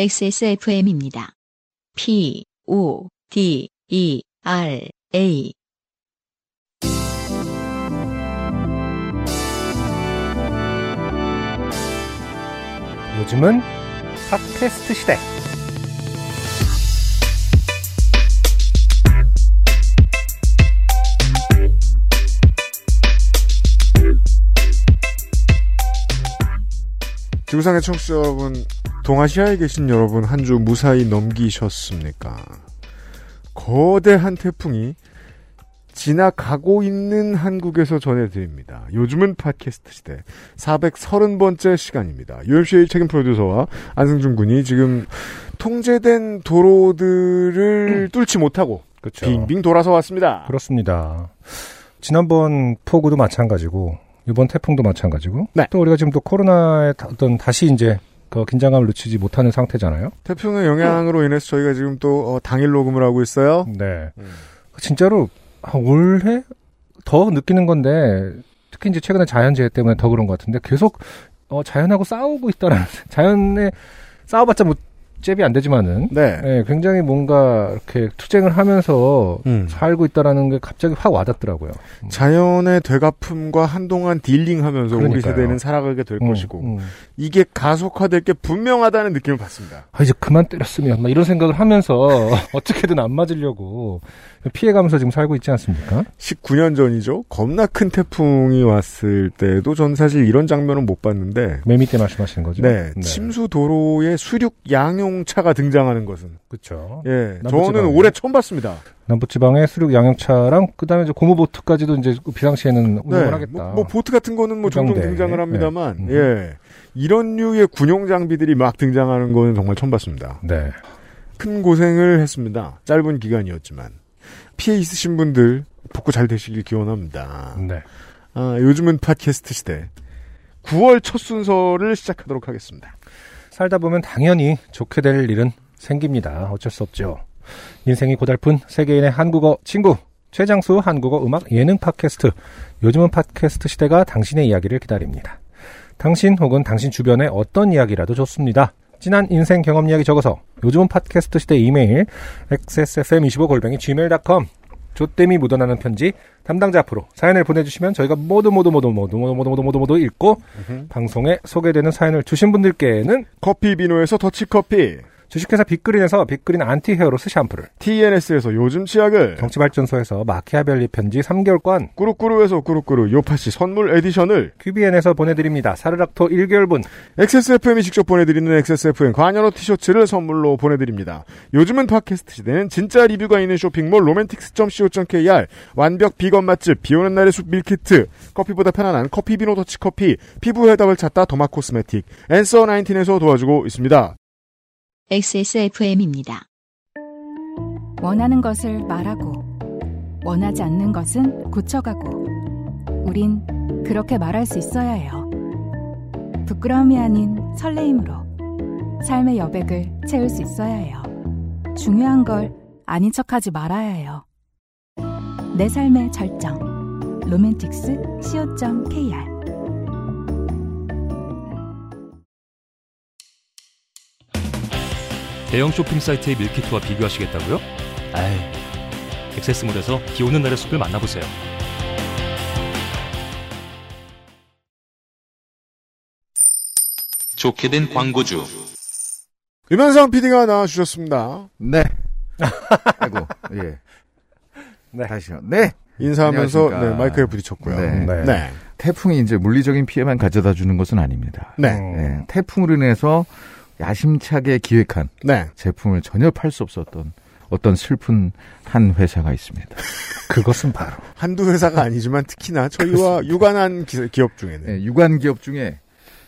XSFM입니다. P, O, D, E, R, A. 요즘은 팟캐스트 시대. 지구상의 청취자 여러분, 동아시아에 계신 여러분 한 주 무사히 넘기셨습니까? 거대한 태풍이 지나가고 있는 한국에서 전해드립니다. 요즘은 팟캐스트 시대 430번째 시간입니다. UMC의 책임 프로듀서와 안승준 군이 지금 통제된 도로들을 뚫지 못하고 그렇죠. 빙빙 돌아서 왔습니다. 그렇습니다. 지난번 폭우도 마찬가지고 이번 태풍도 마찬가지고 네. 또 우리가 지금 또 코로나에 다- 어떤 다시 이제 그 긴장감을 늦추지 못하는 상태잖아요. 태풍의 영향으로 인해서 저희가 지금 또 어, 당일 녹음을 하고 있어요. 네. 음. 진짜로 아, 올해 더 느끼는 건데 특히 이제 최근에 자연재해 때문에 더 그런 것 같은데 계속 어, 자연하고 싸우고 있다라는 자연에 싸워봤자 뭐 잽이 안 되지만은 네. 예, 굉장히 뭔가 이렇게 투쟁을 하면서 음. 살고 있다라는 게 갑자기 확 와닿더라고요. 자연의 되갚음과 한동안 딜링하면서 우리 그러니까요. 세대는 살아가게 될 음, 것이고 음. 이게 가속화될 게 분명하다는 느낌을 받습니다. 아, 이제 그만 때렸으면 막 이런 생각을 하면서 어떻게든 안 맞으려고 피해가면서 지금 살고 있지 않습니까? 19년 전이죠. 겁나 큰 태풍이 왔을 때도 전 사실 이런 장면은 못 봤는데 매미 때 말씀하시는 거죠? 네, 침수 도로에 수륙 양용차가 등장하는 것은 그렇죠. 예, 남부지방에. 저는 올해 처음 봤습니다. 남부지방의 수륙 양용차랑 그다음에 이제 고무보트까지도 이제 그 비상시에는 운영을 네, 하겠다. 뭐, 뭐 보트 같은 거는 뭐 종종 해병대. 등장을 합니다만 네. 음. 예. 이런 류의 군용 장비들이 막 등장하는 거는 정말 처음 봤습니다. 네. 큰 고생을 했습니다. 짧은 기간이었지만 피해 있으신 분들 복구 잘 되시길 기원합니다. 네. 아, 요즘은 팟캐스트 시대 9월 첫 순서를 시작하도록 하겠습니다. 살다 보면 당연히 좋게 될 일은 생깁니다. 어쩔 수 없죠. 인생이 고달픈 세계인의 한국어 친구 최장수 한국어 음악 예능 팟캐스트 요즘은 팟캐스트 시대가 당신의 이야기를 기다립니다. 당신 혹은 당신 주변의 어떤 이야기라도 좋습니다. 지난 인생 경험 이야기 적어서 요즘은 팟캐스트 시대 이메일 xsfm25골뱅이 gmail.com 조땜이 묻어나는 편지 담당자 앞으로 사연을 보내주시면 저희가 모두 모두 모두 모두 모두 모두 모두 모두 모두 읽고 방송에 소개되는 사연을 주신 분들께는 커피 비노에서 더치커피 주식회사 빅그린에서 빅그린 안티 헤어로스 샴푸를 TNS에서 요즘 치약을 정치발전소에서 마키아벨리 편지 3개월권 꾸루꾸루에서 꾸루꾸루 요파시 선물 에디션을 큐비엔에서 보내드립니다. 사르락토 1개월분 XSFM이 직접 보내드리는 XSFM 관여로 티셔츠를 선물로 보내드립니다. 요즘은 팟캐스트 시대는 진짜 리뷰가 있는 쇼핑몰 로맨틱스.co.kr 완벽 비건 맛집 비오는 날의 숲 밀키트 커피보다 편안한 커피비노 더치커피 피부 해답을 찾다 더마 코스메틱 앤서 19에서 도와주고 있습니다. XSFM입니다. 원하는 것을 말하고 원하지 않는 것은 고쳐가고 우린 그렇게 말할 수 있어야 해요. 부끄러움이 아닌 설레임으로 삶의 여백을 채울 수 있어야 해요. 중요한 걸 아닌 척하지 말아야 해요. 내 삶의 절정 로맨틱스 co.kr 대형 쇼핑 사이트의 밀키트와 비교하시겠다고요? 아이, 액세스몰에서 비 오는 날의 숲을 만나보세요. 좋게 된 광고주. 유면상 PD가 나와주셨습니다. 네. 아이고, 예. 네. 다시요. 네. 인사하면서. 네, 마이크에 부딪혔고요. 네. 네. 네. 태풍이 이제 물리적인 피해만 가져다 주는 것은 아닙니다. 네. 음, 네. 태풍으로 인해서 야심차게 기획한 네. 제품을 전혀 팔 수 없었던 어떤 슬픈 한 회사가 있습니다. 그것은 바로 한두 회사가 아니지만 특히나 저희와 유관한 기, 기업 중에는 네, 유관 기업 중에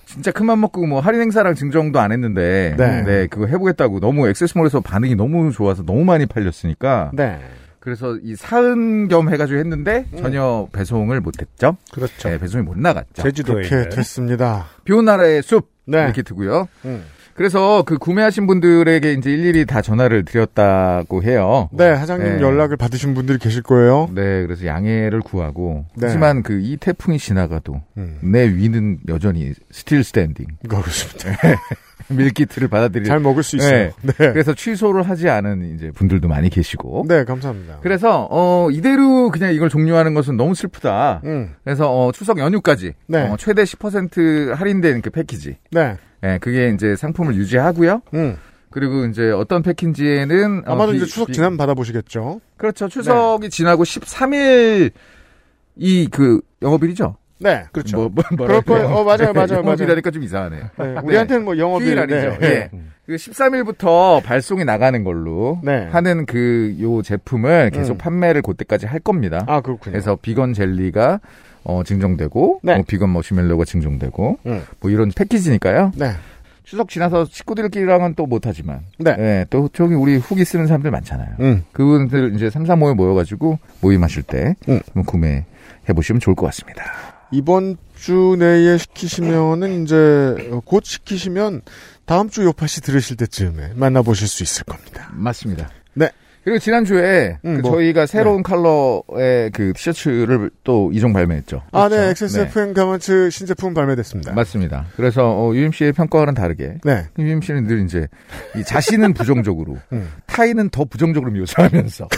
진짜 큰맘 먹고 뭐 할인 행사랑 증정도 안 했는데 네. 네. 그거 해보겠다고 너무 액세스몰에서 반응이 너무 좋아서 너무 많이 팔렸으니까 네. 그래서 이 사은 겸 해가지고 했는데 전혀 배송을 못했죠. 그렇죠. 네, 배송이 못 나갔죠. 제주도에 그렇게 됐습니다. 비온 나라의 숲 네. 밀키트고요. 음. 그 그래서 그 구매하신 분들에게 이제 일일이 다 전화를 드렸다고 해요. 네, 사장님 네. 연락을 받으신 분들이 계실 거예요. 네, 그래서 양해를 구하고 네. 하지만 그 이 태풍이 지나가도 음. 내 위는 여전히 still standing. 그렇습니다. 밀키트를 받아들일 잘 먹을 수 있어요. 네. 그래서 취소를 하지 않은 이제 분들도 많이 계시고. 네, 감사합니다. 그래서 어 이대로 그냥 이걸 종료하는 것은 너무 슬프다. 음. 그래서 어 추석 연휴까지 네. 어, 최대 10% 할인된 그 패키지. 네. 예, 그게 이제 상품을 유지하고요. 음. 그리고 이제 어떤 패키지에는 어, 아마도 비- 이제 추석 비- 지나면 받아보시겠죠. 그렇죠. 추석이 지나고 13일 이 그 영업일이죠. 네, 그렇죠. 뭐, 뭐, 그럴 거예요. 어, 맞아요, 맞아요, 맞아요. 영업이라니까 좀 이상하네요. 네, 우리한테는 뭐 영업일 아니죠. 네. 예. 그 13일부터 발송이 나가는 걸로 네. 하는 그 요 제품을 계속 음. 판매를 그때까지 할 겁니다. 아, 그렇군요. 그래서 비건 젤리가 어, 증정되고 네. 뭐 비건 머시멜로가 증정되고 음. 뭐 이런 패키지니까요. 네. 추석 지나서 식구들끼리랑은 또 못하지만 네. 예, 또 저기 우리 후기 쓰는 사람들 많잖아요. 음. 그분들 이제 3, 4, 5에 모여가지고 모임하실 때 음. 구매해 보시면 좋을 것 같습니다. 이번 주 내에 시키시면은 이제 어, 곧 시키시면 다음 주 요파시 들으실 때쯤에 만나보실 수 있을 겁니다. 맞습니다. 네. 그리고 지난주에 음, 그 뭐, 저희가 새로운 컬러의 그 티셔츠를 또 이종 발매했죠. 아, 네. 그렇죠? XSFM 가만츠 신제품 발매됐습니다. 맞습니다. 그래서 어, UMC의 평가와는 다르게 네. UMC는 늘 이제 이 자신은 부정적으로 음. 타인은 더 부정적으로 묘사하면서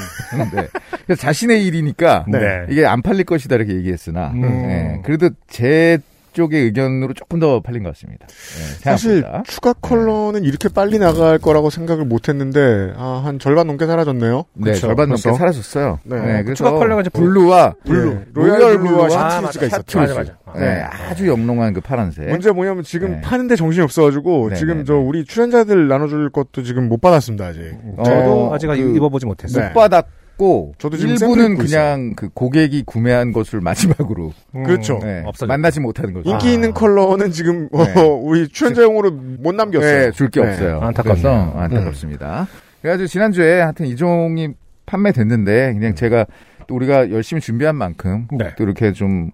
네. 그래서 자신의 일이니까 네. 이게 안 팔릴 것이다 이렇게 얘기했으나 음. 네. 그래도 제 쪽의 의견으로 조금 더 팔린 것 같습니다. 네, 사실. 추가 컬러는 이렇게 빨리 나갈 거라고 생각을 못 했는데 아, 한 절반 넘게 사라졌네요. 네, 그쵸, 절반 넘게 벌써? 사라졌어요. 네. 네, 그래서 추가 컬러가 이제 blue와 blue, 예, royal, royal blue와 chartreuse가 있었죠. 맞아, 맞아. 네, 아주 영롱한 그 파란색. 문제 뭐냐면 지금 네. 파는데 정신이 없어가지고 네, 지금 네, 저 네. 우리 출연자들 나눠줄 것도 지금 못 받았습니다 아직. 저도 어, 아직 그 입어보지 못했어요. 네. 못 받았 고 저도 지금 일부는 그냥 그 고객이 구매한 것을 마지막으로 음, 그렇죠. 네. 만나지 못하는 거죠. 인기 있는 컬러는 지금 어, 네. 우리 출연자용으로 못 남겼어요. 네, 줄게 네. 없어요. 안타깝네요. 그래서 안타깝습니다. 그래가지고 지난주에 하여튼 이 종이 판매됐는데 그냥 제가 또 우리가 열심히 준비한 만큼 네. 또 이렇게 좀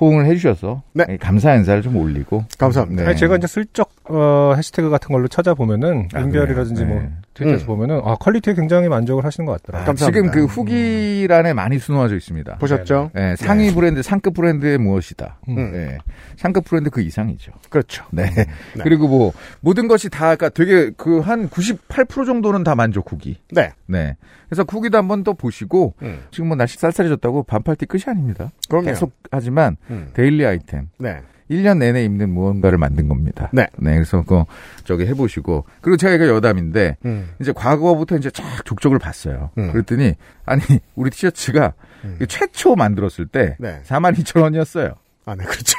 호응을 해주셔서 네. 감사 인사를 좀 올리고 감사합니다. 네. 아니, 제가 이제 슬쩍 어, 해시태그 같은 걸로 찾아보면은 아, 인별이라든지? 뭐 네. 트위터에서 음. 보면은 아 퀄리티에 굉장히 만족을 하시는 것 같더라고요. 아, 지금 감사합니다. 그 후기란에 많이 수놓아져 있습니다. 보셨죠? 네, 상위 브랜드, 상급 브랜드의 무엇이다. 음. 네, 상급 브랜드 그 이상이죠. 그렇죠. 네. 그리고 뭐 모든 것이 다 그러니까 되게 그 한 98% 정도는 다 만족 후기. 네. 네. 그래서 후기도 한번 더 보시고 음. 지금 뭐 날씨 쌀쌀해졌다고 반팔티 끝이 아닙니다. 그럼요. 계속 하지만 음. daily 아이템. 네. 1년 내내 입는 무언가를 만든 겁니다. 네. 그래서 그거 저기 해보시고. 그리고 제가 이거 여담인데, 음. 이제 과거부터 이제 쫙 족적을 봤어요. 음. 그랬더니, 아니, 우리 티셔츠가 음. 최초 만들었을 때, 네. 42,000원이었어요. 아, 네, 그렇죠.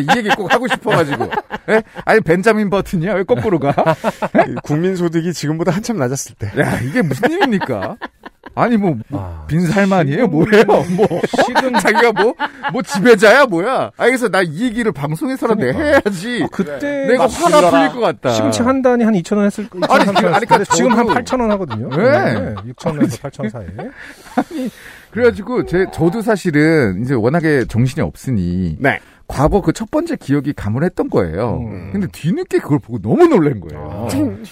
이 얘기 꼭 하고 싶어가지고. 예? 아니, 벤자민 버튼이야? 왜 거꾸로 가? 국민 소득이 지금보다 한참 낮았을 때. 야, 이게 무슨 일입니까? 아니, 뭐, 아, 빈살만이에요? 뭐예요? 뭐. 식은 자기가 뭐, 뭐 지배자야? 뭐야? 아, 그래서 나 이 얘기를 방송에서라도 그러니까. 해야지. 그때 내가 화가 풀릴 것 같다. 시금치 한 단이 한 2,000원 했을 거예요. 아니, 그- 아니, 그러니까 지금 한 저도- 8,000원 하거든요. 네. 6,000원에서 8,000원 사이에. 그래가지고, 제, 저도 사실은 이제 워낙에 정신이 없으니, 네. 과거 그 첫 번째 기억이 가물했던 거예요. 음. 근데 뒤늦게 그걸 보고 너무 놀란 거예요.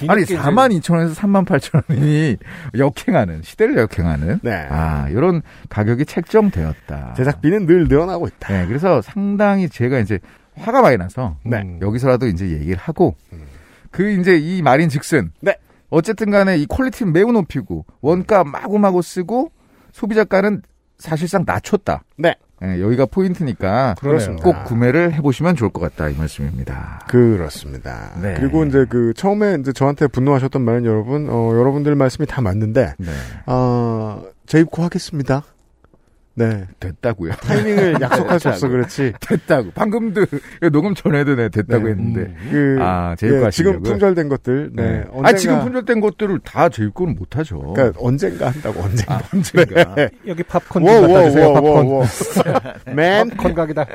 아 니, 4만 2천 원에서 3만 8천 원이 역행하는, 시대를 역행하는, 네. 아, 이런 가격이 책정되었다. 제작비는 늘 늘어나고 있다. 네, 그래서 상당히 제가 이제 화가 많이 나서, 네. 음. 여기서라도 이제 얘기를 하고, 그 이제 이 말인 즉슨, 네. 어쨌든 간에 이 퀄리티는 매우 높이고, 원가 마구마구 쓰고, 소비자가는 사실상 낮췄다. 네. 예, 여기가 포인트니까 그러네요. 꼭 구매를 해보시면 좋을 것 같다 이 말씀입니다. 그렇습니다. 네. 그리고 이제 그 처음에 이제 저한테 분노하셨던 말은 여러분, 어, 여러분들 말씀이 다 맞는데, 네, 어, 재입고 하겠습니다. 네. 됐다고요. 타이밍을 약속할 수 없어 그렇지. 됐다고. 방금도 녹음 전에도 내 됐다고 네. 했는데. 그, 아, 재입고 예, 하시려고요? 지금 품절된 것들, 네. 네. 언젠가, 아 지금 품절된 것들을 다 재입고는 못 하죠. 그러니까 언젠가 한다고, 언젠가. 아, 언젠가. 여기 팝콘 워, 좀 워, 갖다 주세요. 워, 팝콘. 워. 맨. 팝콘 각이다.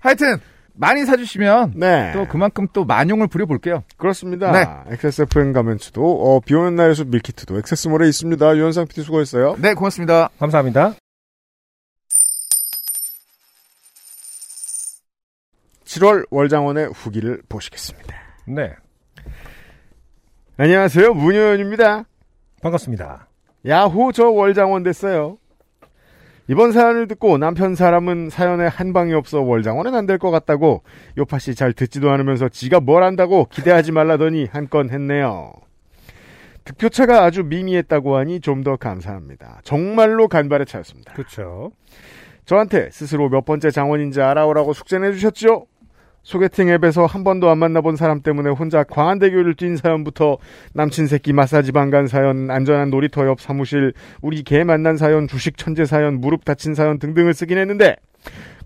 하여튼 많이 사주시면 네. 또 그만큼 또 만용을 부려볼게요. 그렇습니다. 네. XSFM 가면츠도, 어, 비 오는 날의 숲 밀키트도 액세스몰에 있습니다. 유현상 PD 수고했어요. 네, 고맙습니다. 감사합니다. 7월 월장원의 후기를 보시겠습니다. 네. 안녕하세요. 문효연입니다. 반갑습니다. 야호 저 월장원 됐어요. 이번 사연을 듣고 남편 사람은 사연에 한 방이 없어 월장원은 안 될 것 같다고 요파 씨 잘 듣지도 않으면서 지가 뭘 안다고 기대하지 말라더니 한 건 했네요. 득표차가 아주 미미했다고 하니 좀 더 감사합니다. 정말로 간발의 차였습니다. 그렇죠. 저한테 스스로 몇 번째 장원인지 알아오라고 숙제 내 주셨죠? 소개팅 앱에서 한 번도 안 만나본 사람 때문에 혼자 광안대교를 뛴 사연부터 남친 새끼 마사지 방간 사연, 안전한 놀이터 옆 사무실, 우리 개 만난 사연, 주식 천재 사연, 무릎 다친 사연 등등을 쓰긴 했는데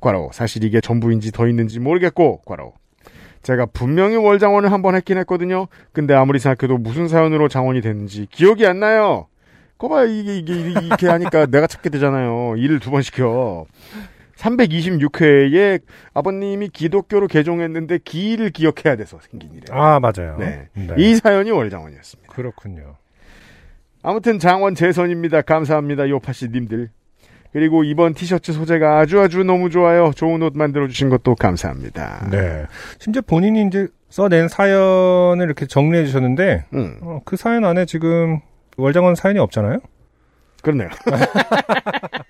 과로 사실 이게 전부인지 더 있는지 모르겠고 과로 제가 분명히 월장원을 한 번 했긴 했거든요. 근데 아무리 생각해도 무슨 사연으로 장원이 됐는지 기억이 안 나요. 거봐 이게 이게 이렇게 하니까 내가 찾게 되잖아요. 일을 두 번 시켜. 326회에 아버님이 기독교로 개종했는데 기일을 기억해야 돼서 생긴 일이에요. 아, 맞아요. 네. 네. 이 사연이 월장원이었습니다. 그렇군요. 아무튼 장원 재선입니다. 감사합니다. 요파씨 님들. 그리고 이번 티셔츠 소재가 아주 아주 너무 좋아요. 좋은 옷 만들어주신 것도 감사합니다. 네. 심지어 본인이 이제 써낸 사연을 이렇게 정리해 주셨는데, 음, 어, 그 사연 안에 지금 월장원 사연이 없잖아요? 그렇네요.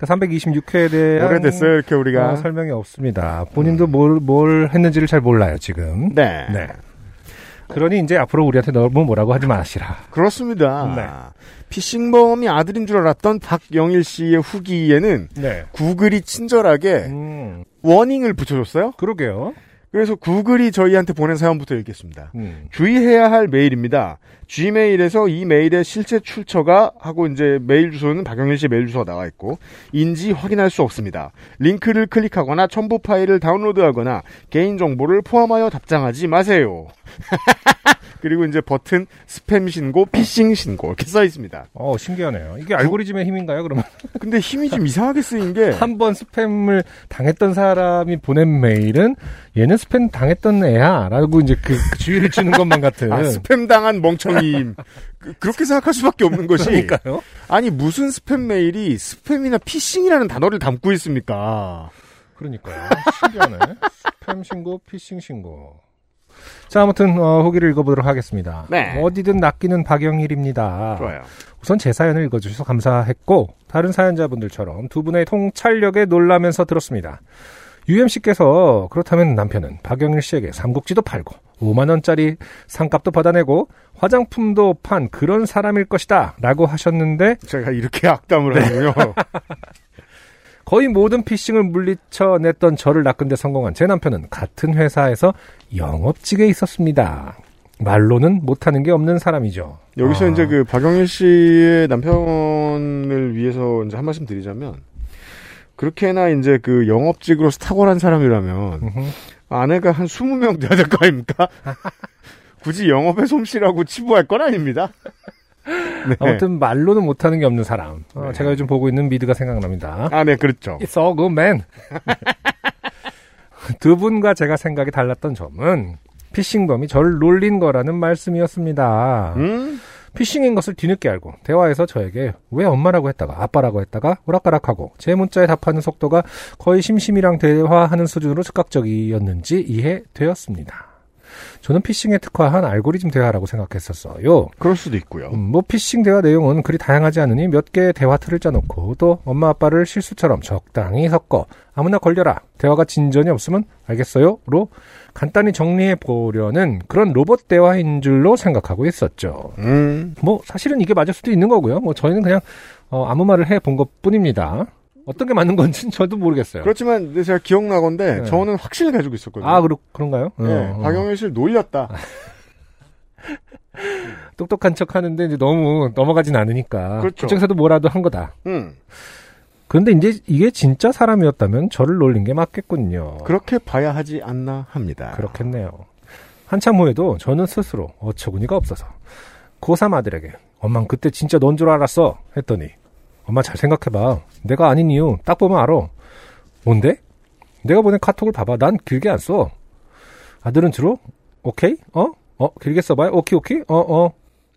326회에 대한 오래됐어요. 이렇게 우리가. 어, 설명이 없습니다. 본인도 뭘, 뭘 했는지를 잘 몰라요, 지금. 네. 네. 그러니 이제 앞으로 우리한테 너무 뭐라고 하지 마시라. 그렇습니다. 네. 피싱범이 아들인 줄 알았던 박영일 씨의 후기에는 네. 구글이 친절하게 음, warning을 붙여줬어요. 그러게요. 그래서 구글이 저희한테 보낸 사연부터 읽겠습니다. 음. 주의해야 할 메일입니다. G메일에서 이 메일의 실제 출처가 하고 이제 메일 주소는 박영일 씨 메일 주소가 나와 있고 인지 확인할 수 없습니다. 링크를 클릭하거나 첨부 파일을 다운로드하거나 개인 정보를 포함하여 답장하지 마세요. 그리고 이제 버튼 스팸 신고, 피싱 신고 이렇게 써 있습니다. 어, 신기하네요. 이게 알고리즘의 힘인가요, 그러면? 근데 힘이 좀 이상하게 쓰인 게 한 번 스팸을 당했던 사람이 보낸 메일은 얘는 스팸 당했던 애야. 라고 이제 그, 그 주의를 주는 것만 같은. 아, 스팸 당한 멍청이 그, 그렇게 생각할 수밖에 없는 것이 그러니까요. 아니 무슨 스팸 메일이 스팸이나 피싱이라는 단어를 담고 있습니까? 그러니까요. 신기하네. 스팸 신고, 피싱 신고. 자, 아무튼 어, 후기를 읽어보도록 하겠습니다. 네. 어디든 낚이는 박영일입니다. 좋아요. 우선 제 사연을 읽어주셔서 감사했고 다른 사연자분들처럼 두 분의 통찰력에 놀라면서 들었습니다. UMC께서 그렇다면 남편은 박영일 씨에게 삼국지도 팔고 5만 원짜리 상값도 받아내고 화장품도 판 그런 사람일 것이다 라고 하셨는데 제가 이렇게 악담을 하는군요. 거의 모든 피싱을 물리쳐냈던 저를 낚은 데 성공한 제 남편은 같은 회사에서 영업직에 있었습니다. 말로는 못하는 게 없는 사람이죠. 여기서 아. 이제 그 박영일 씨의 남편을 위해서 이제 한 말씀 드리자면 그렇게나 이제 그 영업직으로서 탁월한 사람이라면. 아내가 한 20명 돼야 될 거 아닙니까? 굳이 영업에 솜씨라고 치부할 건 아닙니다. 네. 아무튼 말로는 못하는 게 없는 사람. 어, 네. 제가 요즘 보고 있는 미드가 생각납니다. 아, 네, 그렇죠. It's all good, man. 두 분과 제가 생각이 달랐던 점은 피싱범이 저를 놀린 거라는 말씀이었습니다. 음? 피싱인 것을 뒤늦게 알고 대화에서 저에게 왜 엄마라고 했다가 아빠라고 했다가 오락가락하고 제 문자에 답하는 속도가 거의 심심이랑 대화하는 수준으로 즉각적이었는지 이해되었습니다. 저는 피싱에 특화한 알고리즘 대화라고 생각했었어요. 그럴 수도 있고요. 음, 뭐 피싱 대화 내용은 그리 다양하지 않으니 몇 개의 대화 틀을 짜놓고 또 엄마 아빠를 실수처럼 적당히 섞어 아무나 걸려라 대화가 진전이 없으면 알겠어요 로 간단히 정리해 보려는 그런 로봇 대화인 줄로 생각하고 있었죠. 음. 뭐 사실은 이게 맞을 수도 있는 거고요. 뭐 저희는 그냥 어, 아무 말을 해 본 것 뿐입니다. 어떤 게 맞는 건지는 저도 모르겠어요. 그렇지만 제가 기억나건데 네. 저는 확신을 가지고 있었거든요. 아 그렇 그런가요? 네, 어, 어. 박영일 씨를 놀렸다. 똑똑한 척 하는데 이제 너무 넘어가진 않으니까 그렇죠. 그쪽에서도 뭐라도 한 거다. 음. 그런데 이제 이게 진짜 사람이었다면 저를 놀린 게 맞겠군요. 그렇게 봐야 하지 않나 합니다. 그렇겠네요. 한참 후에도 저는 스스로 어처구니가 없어서 고3 아들에게 엄만 그때 진짜 넌 줄 알았어 했더니 엄마 잘 생각해봐 내가 아닌 이유 딱 보면 알아 뭔데? 내가 보낸 카톡을 봐봐 난 길게 안 써 아들은 주로 오케이? 어? 어? 길게 써봐요? 오케이 오케이? 어? 어?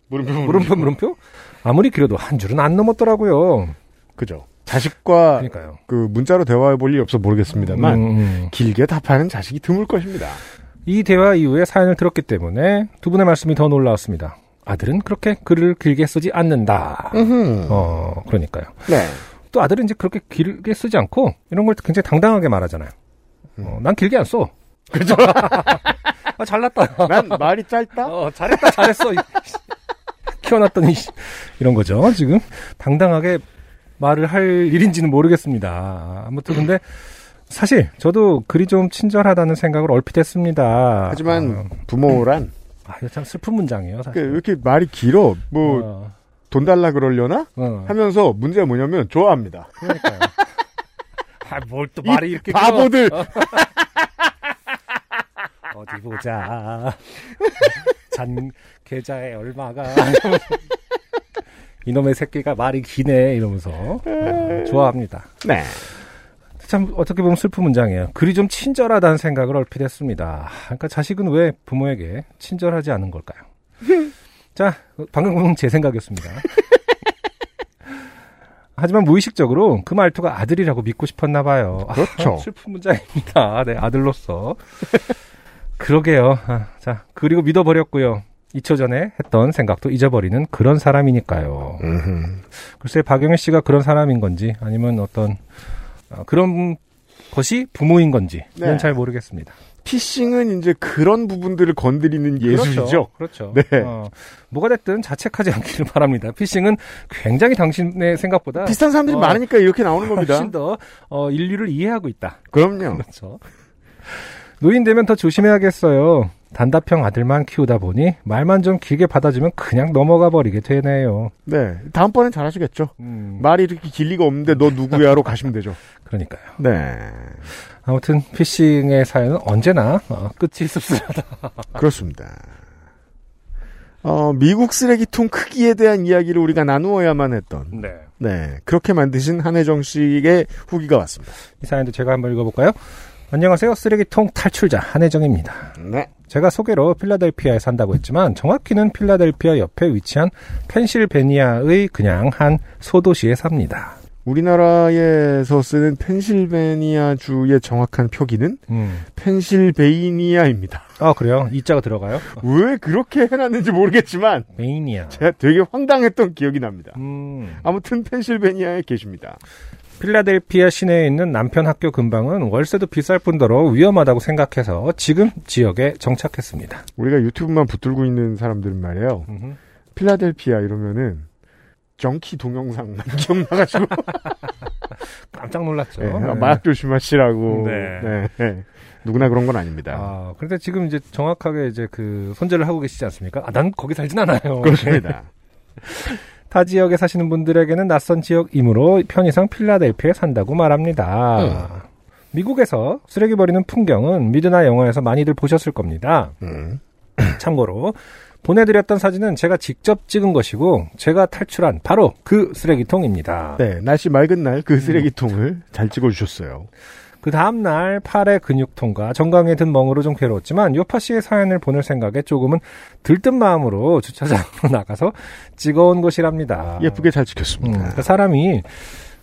물음표, 물음표 물음표? 아무리 길어도 한 줄은 안 넘었더라고요 그죠. 자식과 그러니까요 그 문자로 대화해 볼 일이 없어 모르겠습니다만 음, 음. 길게 답하는 자식이 드물 것입니다. 이 대화 이후에 사연을 들었기 때문에 두 분의 말씀이 더 놀라웠습니다. 아들은 그렇게 글을 길게 쓰지 않는다. 음흠. 어, 그러니까요. 네. 또 아들은 이제 그렇게 길게 쓰지 않고 이런 걸 굉장히 당당하게 말하잖아요. 어, 난 길게 안 써. 그죠? 아, 잘났다. 난 말이 짧다? 어, 잘했다, 잘했어. 키워놨더니, 이런 거죠, 지금. 당당하게 말을 할 일인지는 모르겠습니다. 아무튼 근데, 사실, 저도 글이 좀 친절하다는 생각을 얼핏 했습니다. 하지만 부모란 아, 이거 참 슬픈 문장이에요, 그 사실. 왜 이렇게 말이 길어? 뭐 어, 돈 달라 그러려나? 어, 하면서 문제가 뭐냐면 좋아합니다. 그러니까요. 아, 뭘또이 말이 이렇게. 바보들. 길어. 어디 보자. 잔 계좌에 얼마가. 이놈의 새끼가 말이 기네 이러면서 어, 좋아합니다. 네. 참 어떻게 보면 슬픈 문장이에요. 글이 좀 친절하다는 생각을 얼핏 했습니다. 그러니까 자식은 왜 부모에게 친절하지 않은 걸까요? 자, 방금 제 생각이었습니다. 하지만 무의식적으로 그 말투가 아들이라고 믿고 싶었나 봐요. 아, 그렇죠. 슬픈 문장입니다. 네, 아들로서. 그러게요. 아, 자, 그리고 믿어버렸고요. 2초 전에 했던 생각도 잊어버리는 그런 사람이니까요. 음흠. 글쎄 박영애 씨가 그런 사람인 건지 아니면 어떤 어, 그런 것이 부모인 건지 네. 잘 모르겠습니다. 피싱은 이제 그런 부분들을 건드리는 예술이죠. 그렇죠. 네. 어, 뭐가 됐든 자책하지 않기를 바랍니다. 피싱은 굉장히 당신의 생각보다 비슷한 사람들이 어, 많으니까 이렇게 나오는 겁니다. 훨씬 더 어, 인류를 이해하고 있다. 그럼요. 그렇죠. 노인 되면 더 조심해야겠어요. 단답형 아들만 키우다 보니 말만 좀 길게 받아주면 그냥 넘어가 버리게 되네요. 네. 다음번엔 잘하시겠죠. 음, 말이 이렇게 길 리가 없는데 너 누구야로 가시면 되죠. 그러니까요. 네. 아무튼 피싱의 사연은 언제나 어, 끝이 씁쓸하다. 그렇습니다. 어, 미국 쓰레기통 크기에 대한 이야기를 우리가 나누어야만 했던, 네. 네. 그렇게 만드신 한혜정 씨의 후기가 왔습니다. 이 사연도 제가 한번 읽어볼까요? 안녕하세요. 쓰레기통 탈출자 한혜정입니다. 네. 제가 소개로 필라델피아에 산다고 했지만 정확히는 필라델피아 옆에 위치한 펜실베니아의 그냥 한 소도시에 삽니다. 우리나라에서 쓰는 펜실베니아 주의 정확한 표기는 음. 펜실베이니아입니다. 아 그래요? 이 자가 들어가요? 왜 그렇게 해놨는지 모르겠지만, 메이니아. 제가 되게 황당했던 기억이 납니다. 음. 아무튼 펜실베니아에 계십니다. 필라델피아 시내에 있는 남편 학교 근방은 월세도 비쌀 뿐더러 위험하다고 생각해서 지금 지역에 정착했습니다. 우리가 유튜브만 붙들고 있는 사람들은 말이에요. 음흠. 필라델피아 이러면은 정키 동영상만 기억나가지고 깜짝 놀랐죠. 네, 네. 마약 조심하시라고. 네. 네, 네. 누구나 그런 건 아닙니다. 아, 그런데 지금 이제 정확하게 이제 그 손절을 하고 계시지 않습니까? 아, 난 거기 살진 않아요. 그렇습니다. 타 지역에 사시는 분들에게는 낯선 지역이므로 편의상 필라델피아에 산다고 말합니다. 미국에서 쓰레기 버리는 풍경은 미드나 영화에서 많이들 보셨을 겁니다. 음. 참고로 보내드렸던 사진은 제가 직접 찍은 것이고 제가 탈출한 바로 그 쓰레기통입니다. 네, 날씨 맑은 날 그 쓰레기통을 잘 찍어주셨어요. 그 다음날 팔의 근육통과 정강에 든 멍으로 좀 괴로웠지만 요파 씨의 사연을 보낼 생각에 조금은 들뜬 마음으로 주차장으로 나가서 찍어온 것이랍니다. 예쁘게 잘 음, 찍혔습니다. 그러니까 사람이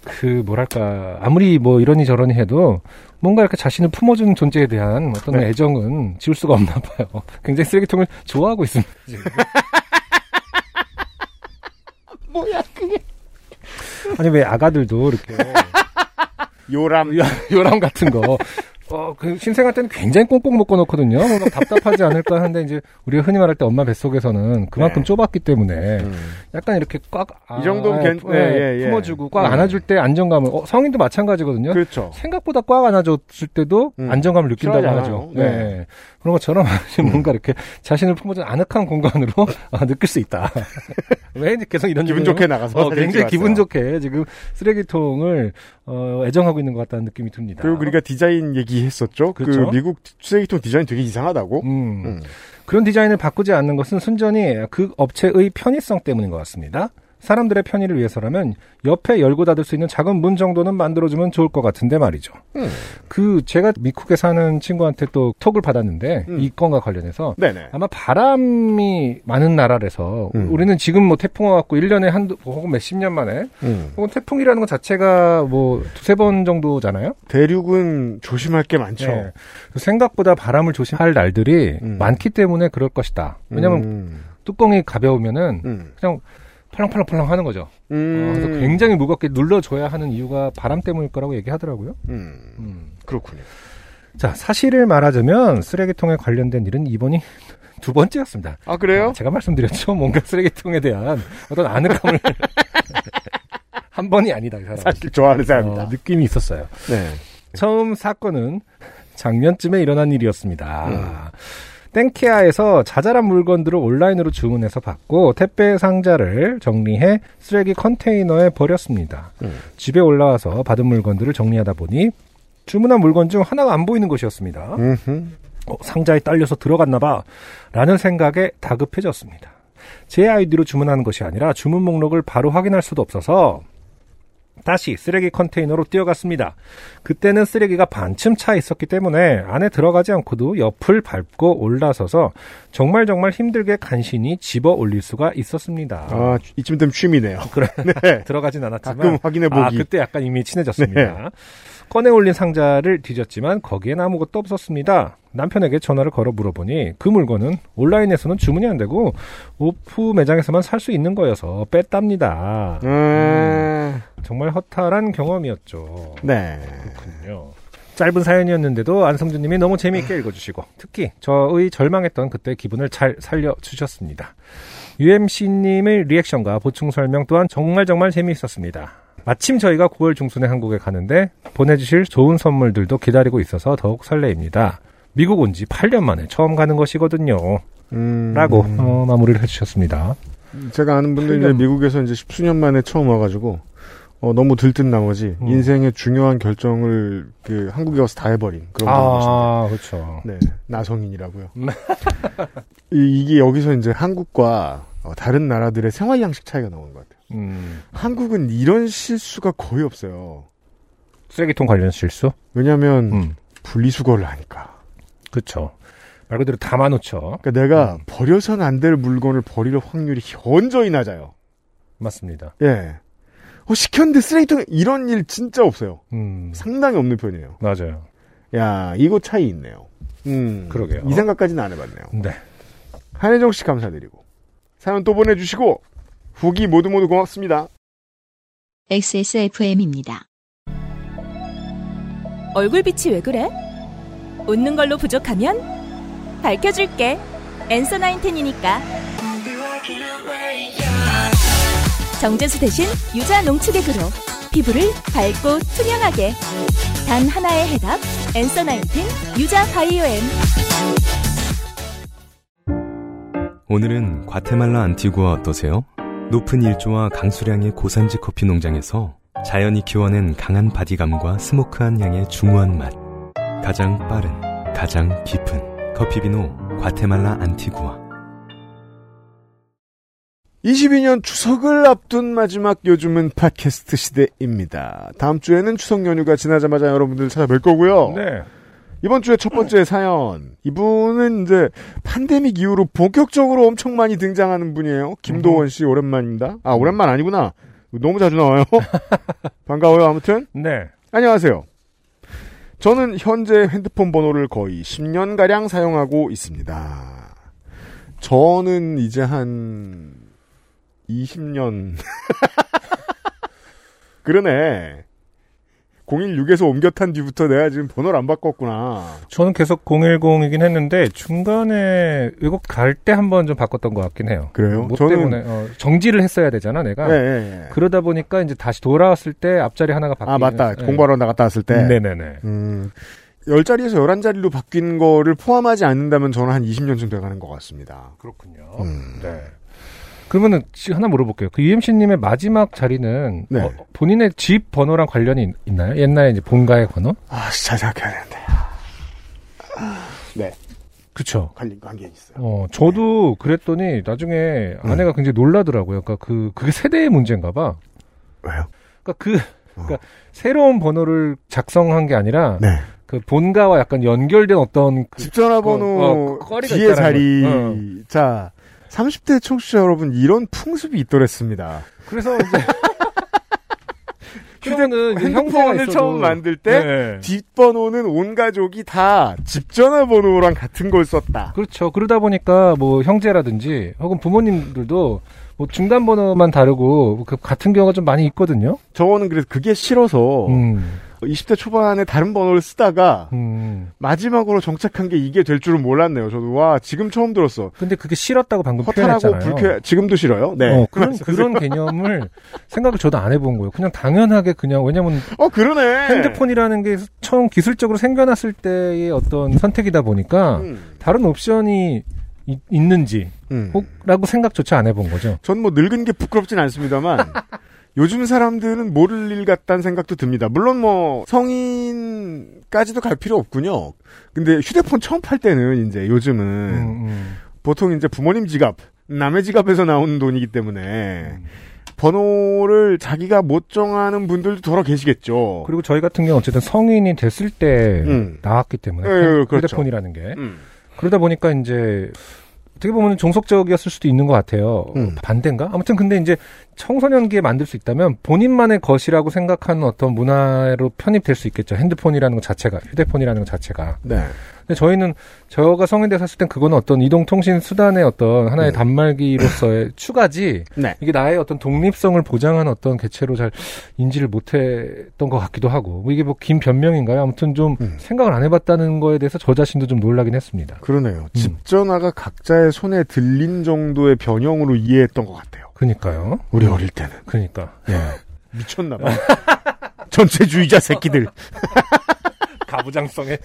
그 뭐랄까 아무리 뭐 이러니 저러니 해도 뭔가 이렇게 자신을 품어주는 존재에 대한 어떤 네. 애정은 지울 수가 없나 봐요. 굉장히 쓰레기통을 좋아하고 있습니다. 뭐야 그게? 아니 왜 아가들도 이렇게 요람. 요- 요람 같은 거. 어, 그 신생아 때는 굉장히 꽁꽁 묶어놓거든요. 뭐막 답답하지 않을까 하는데 이제 우리가 흔히 말할 때 엄마 뱃속에서는 그만큼 네. 좁았기 때문에 음. 약간 이렇게 꽉이 정도면 아, 괜- 품- 예, 예, 예, 예. 품어주고 꽉 음. 안아줄 때 안정감을 어, 성인도 마찬가지거든요. 그렇죠. 생각보다 꽉 안아줬을 때도 음. 안정감을 느낀다고. 하죠. 네. 음. 네. 그런 것처럼 뭔가 이렇게 자신을 품어준 아늑한 공간으로 아, 느낄 수 있다. 왜 이제 계속 이런 기분 좋게 나가서 어, 굉장히 찍어왔어요. 기분 좋게 지금 쓰레기통을 어, 애정하고 있는 것 같다는 느낌이 듭니다. 그리고 우리가 디자인 얘기했었죠. 그 그렇죠. 미국 쓰레기통 디자인 되게 이상하다고. 음. 음. 그런 디자인을 바꾸지 않는 것은 순전히 그 업체의 편의성 때문인 것 같습니다. 사람들의 편의를 위해서라면 옆에 열고 닫을 수 있는 작은 문 정도는 만들어주면 좋을 것 같은데 말이죠. 음. 그 제가 미국에 사는 친구한테 또 톡을 받았는데 음. 이 건과 관련해서 네네. 아마 바람이 많은 나라라서 음. 우리는 지금 뭐 태풍 와갖고 1년에 한두 혹은 몇십 년 만에 음. 혹은 태풍이라는 것 자체가 뭐 두세 번 정도잖아요. 대륙은 조심할 게 많죠. 네. 생각보다 바람을 조심할 날들이 음. 많기 때문에 그럴 것이다. 왜냐면 음. 뚜껑이 가벼우면은 음. 그냥 펄렁펄렁펄렁 하는 거죠. 어, 음. 그래서 굉장히 무겁게 눌러줘야 하는 이유가 바람 때문일 거라고 얘기하더라고요. 음. 음. 그렇군요. 자, 사실을 말하자면 쓰레기통에 관련된 일은 이번이 두 번째였습니다. 아 그래요? 아, 제가 말씀드렸죠. 뭔가 쓰레기통에 대한 어떤 아늑함을 한 번이 아니다. 이 사람. 사실 좋아하는 사람이다. 어, 느낌이 있었어요. 네. 처음 사건은 작년쯤에 일어난 일이었습니다. 음. 땡케아에서 자잘한 물건들을 온라인으로 주문해서 받고 택배 상자를 정리해 쓰레기 컨테이너에 버렸습니다. 음. 집에 올라와서 받은 물건들을 정리하다 보니 주문한 물건 중 하나가 안 보이는 것이었습니다. 음흠. 어, 상자에 딸려서 들어갔나봐 라는 생각에 다급해졌습니다. 제 아이디로 주문하는 것이 아니라 주문 목록을 바로 확인할 수도 없어서 다시 쓰레기 컨테이너로 뛰어갔습니다. 그때는 쓰레기가 반쯤 차 있었기 때문에 안에 들어가지 않고도 옆을 밟고 올라서서 정말 정말 힘들게 간신히 집어 올릴 수가 있었습니다. 아 이쯤 되면 취미네요. 그래. 네. 들어가진 않았지만 가끔 확인해 보기. 아, 그때 약간 이미 친해졌습니다. 꺼내 올린 상자를 뒤졌지만 거기엔 아무것도 없었습니다. 남편에게 전화를 걸어 물어보니 그 물건은 온라인에서는 주문이 안 되고 오프 매장에서만 살 수 있는 거여서 뺐답니다. 음. 정말 허탈한 경험이었죠. 네. 그렇군요. 짧은 사연이었는데도 안성준님이 너무 재미있게 읽어주시고 특히 저의 절망했던 그때 기분을 잘 살려주셨습니다. UMC님의 리액션과 보충 설명 또한 정말 정말 재미있었습니다. 마침 저희가 9월 중순에 한국에 가는데 보내주실 좋은 선물들도 기다리고 있어서 더욱 설레입니다. 미국 온 지 8년 만에 처음 가는 것이거든요. 음. 라고 어, 마무리를 해주셨습니다. 제가 아는 분들 이제 팔년. 미국에서 이제 십수년 만에 처음 와가지고 어, 너무 들뜬 나머지 음. 인생의 중요한 결정을 그 한국에 와서 다 해버린 그런. 아, 그렇죠. 네, 나성인이라고요. 음. 이, 이게 여기서 이제 한국과 어, 다른 나라들의 생활 양식 차이가 나오는 것 같아요. 음, 한국은 이런 실수가 거의 없어요. 쓰레기통 관련 실수? 왜냐하면 음, 분리수거를 하니까. 그렇죠. 말 그대로 담아놓죠. 그러니까 내가 음. 버려서는 안될 물건을 버릴 확률이 현저히 낮아요. 맞습니다. 예. 어, 시켰는데 쓰레기통에 이런 일 진짜 없어요. 음, 상당히 없는 편이에요. 맞아요. 야, 이거 차이 있네요. 음. 그러게요. 이 생각까지는 안 해봤네요. 네. 한혜정 씨 감사드리고. 사연 또 보내주시고, 후기 모두 모두 고맙습니다. XSFM입니다. 얼굴빛이 왜 그래? 웃는 걸로 부족하면 밝혀줄게. 엔서 나인텐이니까. 정제수 대신 유자 농축 액으로 피부를 밝고 투명하게. 단 하나의 해답. 엔서 나인텐 유자 바이오엠. 오늘은 과테말라 안티구아 어떠세요? 높은 일조와 강수량의 고산지 커피 농장에서 자연이 키워낸 강한 바디감과 스모크한 향의 중후한 맛. 가장 빠른, 가장 깊은 커피비노 과테말라 안티구아. 22년 추석을 앞둔 마지막 요즘은 팟캐스트 시대입니다. 다음 주에는 추석 연휴가 지나자마자 여러분들 찾아뵐 거고요. 네. 이번 주에 첫 번째 사연. 이분은 이제 팬데믹 이후로 본격적으로 엄청 많이 등장하는 분이에요. 김도원 씨 오랜만입니다. 아, 오랜만 아니구나. 너무 자주 나와요. 반가워요, 아무튼. 네. 안녕하세요. 저는 현재 핸드폰 번호를 거의 10년가량 사용하고 있습니다. 저는 이제 한 20년. 그러네. 016에서 옮겨 탄 뒤부터 내가 지금 번호를 안 바꿨구나. 저는 계속 010이긴 했는데 중간에 외국 갈 때 한번 좀 바꿨던 것 같긴 해요. 그래요? 뭐 저는- 때문에 어, 정지를 했어야 되잖아, 내가. 예, 예, 예. 그러다 보니까 이제 다시 돌아왔을 때 앞자리 하나가 바뀌는 아, 맞다. 예. 공부하러 나갔다 왔을 때. 네네네. 음, 10자리에서 11자리로 바뀐 거를 포함하지 않는다면 저는 한 20년쯤 돼가는 것 같습니다. 그렇군요. 음. 네. 그러면은 지- 하나 물어볼게요. 그 UMC님의 마지막 자리는 네. 어, 본인의 집 번호랑 관련이 있- 있나요? 옛날에 이제 본가의 번호? 아, 잘 생각해야 되는데. 네. 그쵸. 관련 관계가 있어요. 어, 저도 그랬더니 나중에 아내가 굉장히 놀라더라고요. 그러니까 그, 그게 세대의 문제인가 봐. 왜요? 그러니까 그, 그러니까 새로운 번호를 작성한 게 아니라 네. 그 본가와 약간 연결된 어떤 그, 집 전화번호 어, 어, 뒤에 자리. 거. 자, 30대 청취자 여러분 이런 풍습이 있더랬습니다. 그래서 이제 그러면은 핸드폰을 처음 만들 때 네. 뒷번호는 온 가족이 다 집 전화번호랑 같은 걸 썼다. 그렇죠. 그러다 보니까 뭐 형제라든지 혹은 부모님들도 뭐 중단 번호만 다르고 그 같은 경우가 좀 많이 있거든요. 저는 그래서 그게 싫어서 음, 20대 초반에 다른 번호를 쓰다가 음. 마지막으로 정착한 게 이게 될 줄은 몰랐네요. 저도 와 지금 처음 들었어. 근데 그게 싫었다고 방금 허탈하고. 불쾌. 지금도 싫어요. 네. 어, 그런 그런 개념을 생각을 저도 안 해본 거예요. 그냥 당연하게 그냥 왜냐면 어 그러네. 핸드폰이라는 게 처음 기술적으로 생겨났을 때의 어떤 선택이다 보니까 음, 다른 옵션이 이- 있는지 음. 혹 라고 생각조차 안 해본 거죠. 전 뭐 늙은 게 부끄럽진 않습니다만 요즘 사람들은 모를 일 같다는 생각도 듭니다. 물론 뭐 성인까지도 갈 필요 없군요. 근데 휴대폰 처음 팔 때는 이제 요즘은 음, 음. 보통 이제 부모님 지갑, 남의 지갑에서 나오는 돈이기 때문에 번호를 자기가 못 정하는 분들도 더러 계시겠죠. 그리고 저희 같은 경우 어쨌든 성인이 됐을 때 음. 나왔기 때문에 예, 예, 그렇죠. 휴대폰이라는 게 음. 그러다 보니까 이제 어떻게 보면 종속적이었을 수도 있는 것 같아요. 음. 반대인가? 아무튼 근데 이제 청소년기에 만들 수 있다면 본인만의 것이라고 생각하는 어떤 문화로 편입될 수 있겠죠. 핸드폰이라는 것 자체가 휴대폰이라는 것 자체가. 네. 근데 저희는 저가 성인 돼서 샀을 땐 그거는 어떤 이동통신 수단의 어떤 하나의 네. 단말기로서의 추가지 네. 이게 나의 어떤 독립성을 보장하는 어떤 개체로 잘 인지를 못했던 것 같기도 하고 뭐 이게 뭐 긴 변명인가요? 아무튼 좀 음. 생각을 안 해봤다는 거에 대해서 저 자신도 좀 놀라긴 했습니다. 그러네요. 음. 집 전화가 각자의 손에 들린 정도의 변형으로 이해했던 것 같아요. 그니까요. 우리 어릴 때는. 그니까. 미쳤나봐. 전체주의자 새끼들. 가부장성의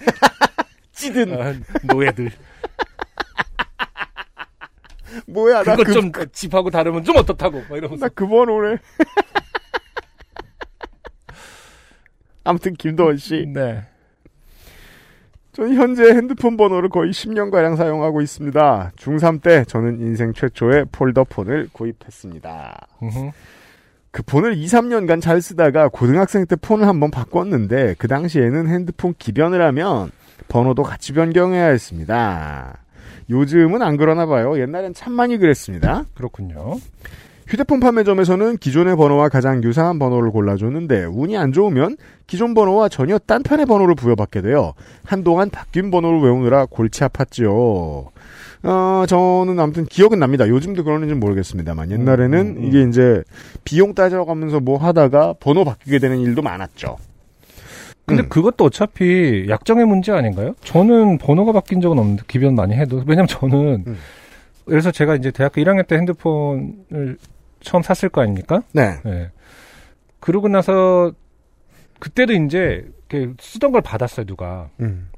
찌든. 아, 노예들. 뭐야, 나 그거 그, 좀 집하고 다르면 좀 어떻다고 막 이러면서. 나 그 번호래. 아무튼 김도원 씨. 네. 저는 현재 핸드폰 번호를 거의 10년가량 사용하고 있습니다. 중3 때 저는 인생 최초의 폴더폰을 구입했습니다. 그 폰을 2, 3년간 잘 쓰다가 고등학생 때 폰을 한번 바꿨는데 그 당시에는 핸드폰 기변을 하면 번호도 같이 변경해야 했습니다. 요즘은 안 그러나 봐요. 옛날엔 참 많이 그랬습니다. 그렇군요. 휴대폰 판매점에서는 기존의 번호와 가장 유사한 번호를 골라줬는데 운이 안 좋으면 기존 번호와 전혀 딴판의 번호를 부여받게 되어 한동안 바뀐 번호를 외우느라 골치 아팠지요. 어, 저는 아무튼 기억은 납니다. 요즘도 그러는지 모르겠습니다만 옛날에는 음, 음. 이게 이제 비용 따져가면서 뭐 하다가 번호 바뀌게 되는 일도 많았죠. 근데 음. 그것도 어차피 약정의 문제 아닌가요? 저는 번호가 바뀐 적은 없는데 기변 많이 해도 왜냐면 저는 음. 그래서 제가 이제 대학교 1학년 때 핸드폰을 처음 샀을 거 아닙니까? 네. 네. 그러고 나서 그때도 이제 쓰던 걸 받았어요 누가. 음.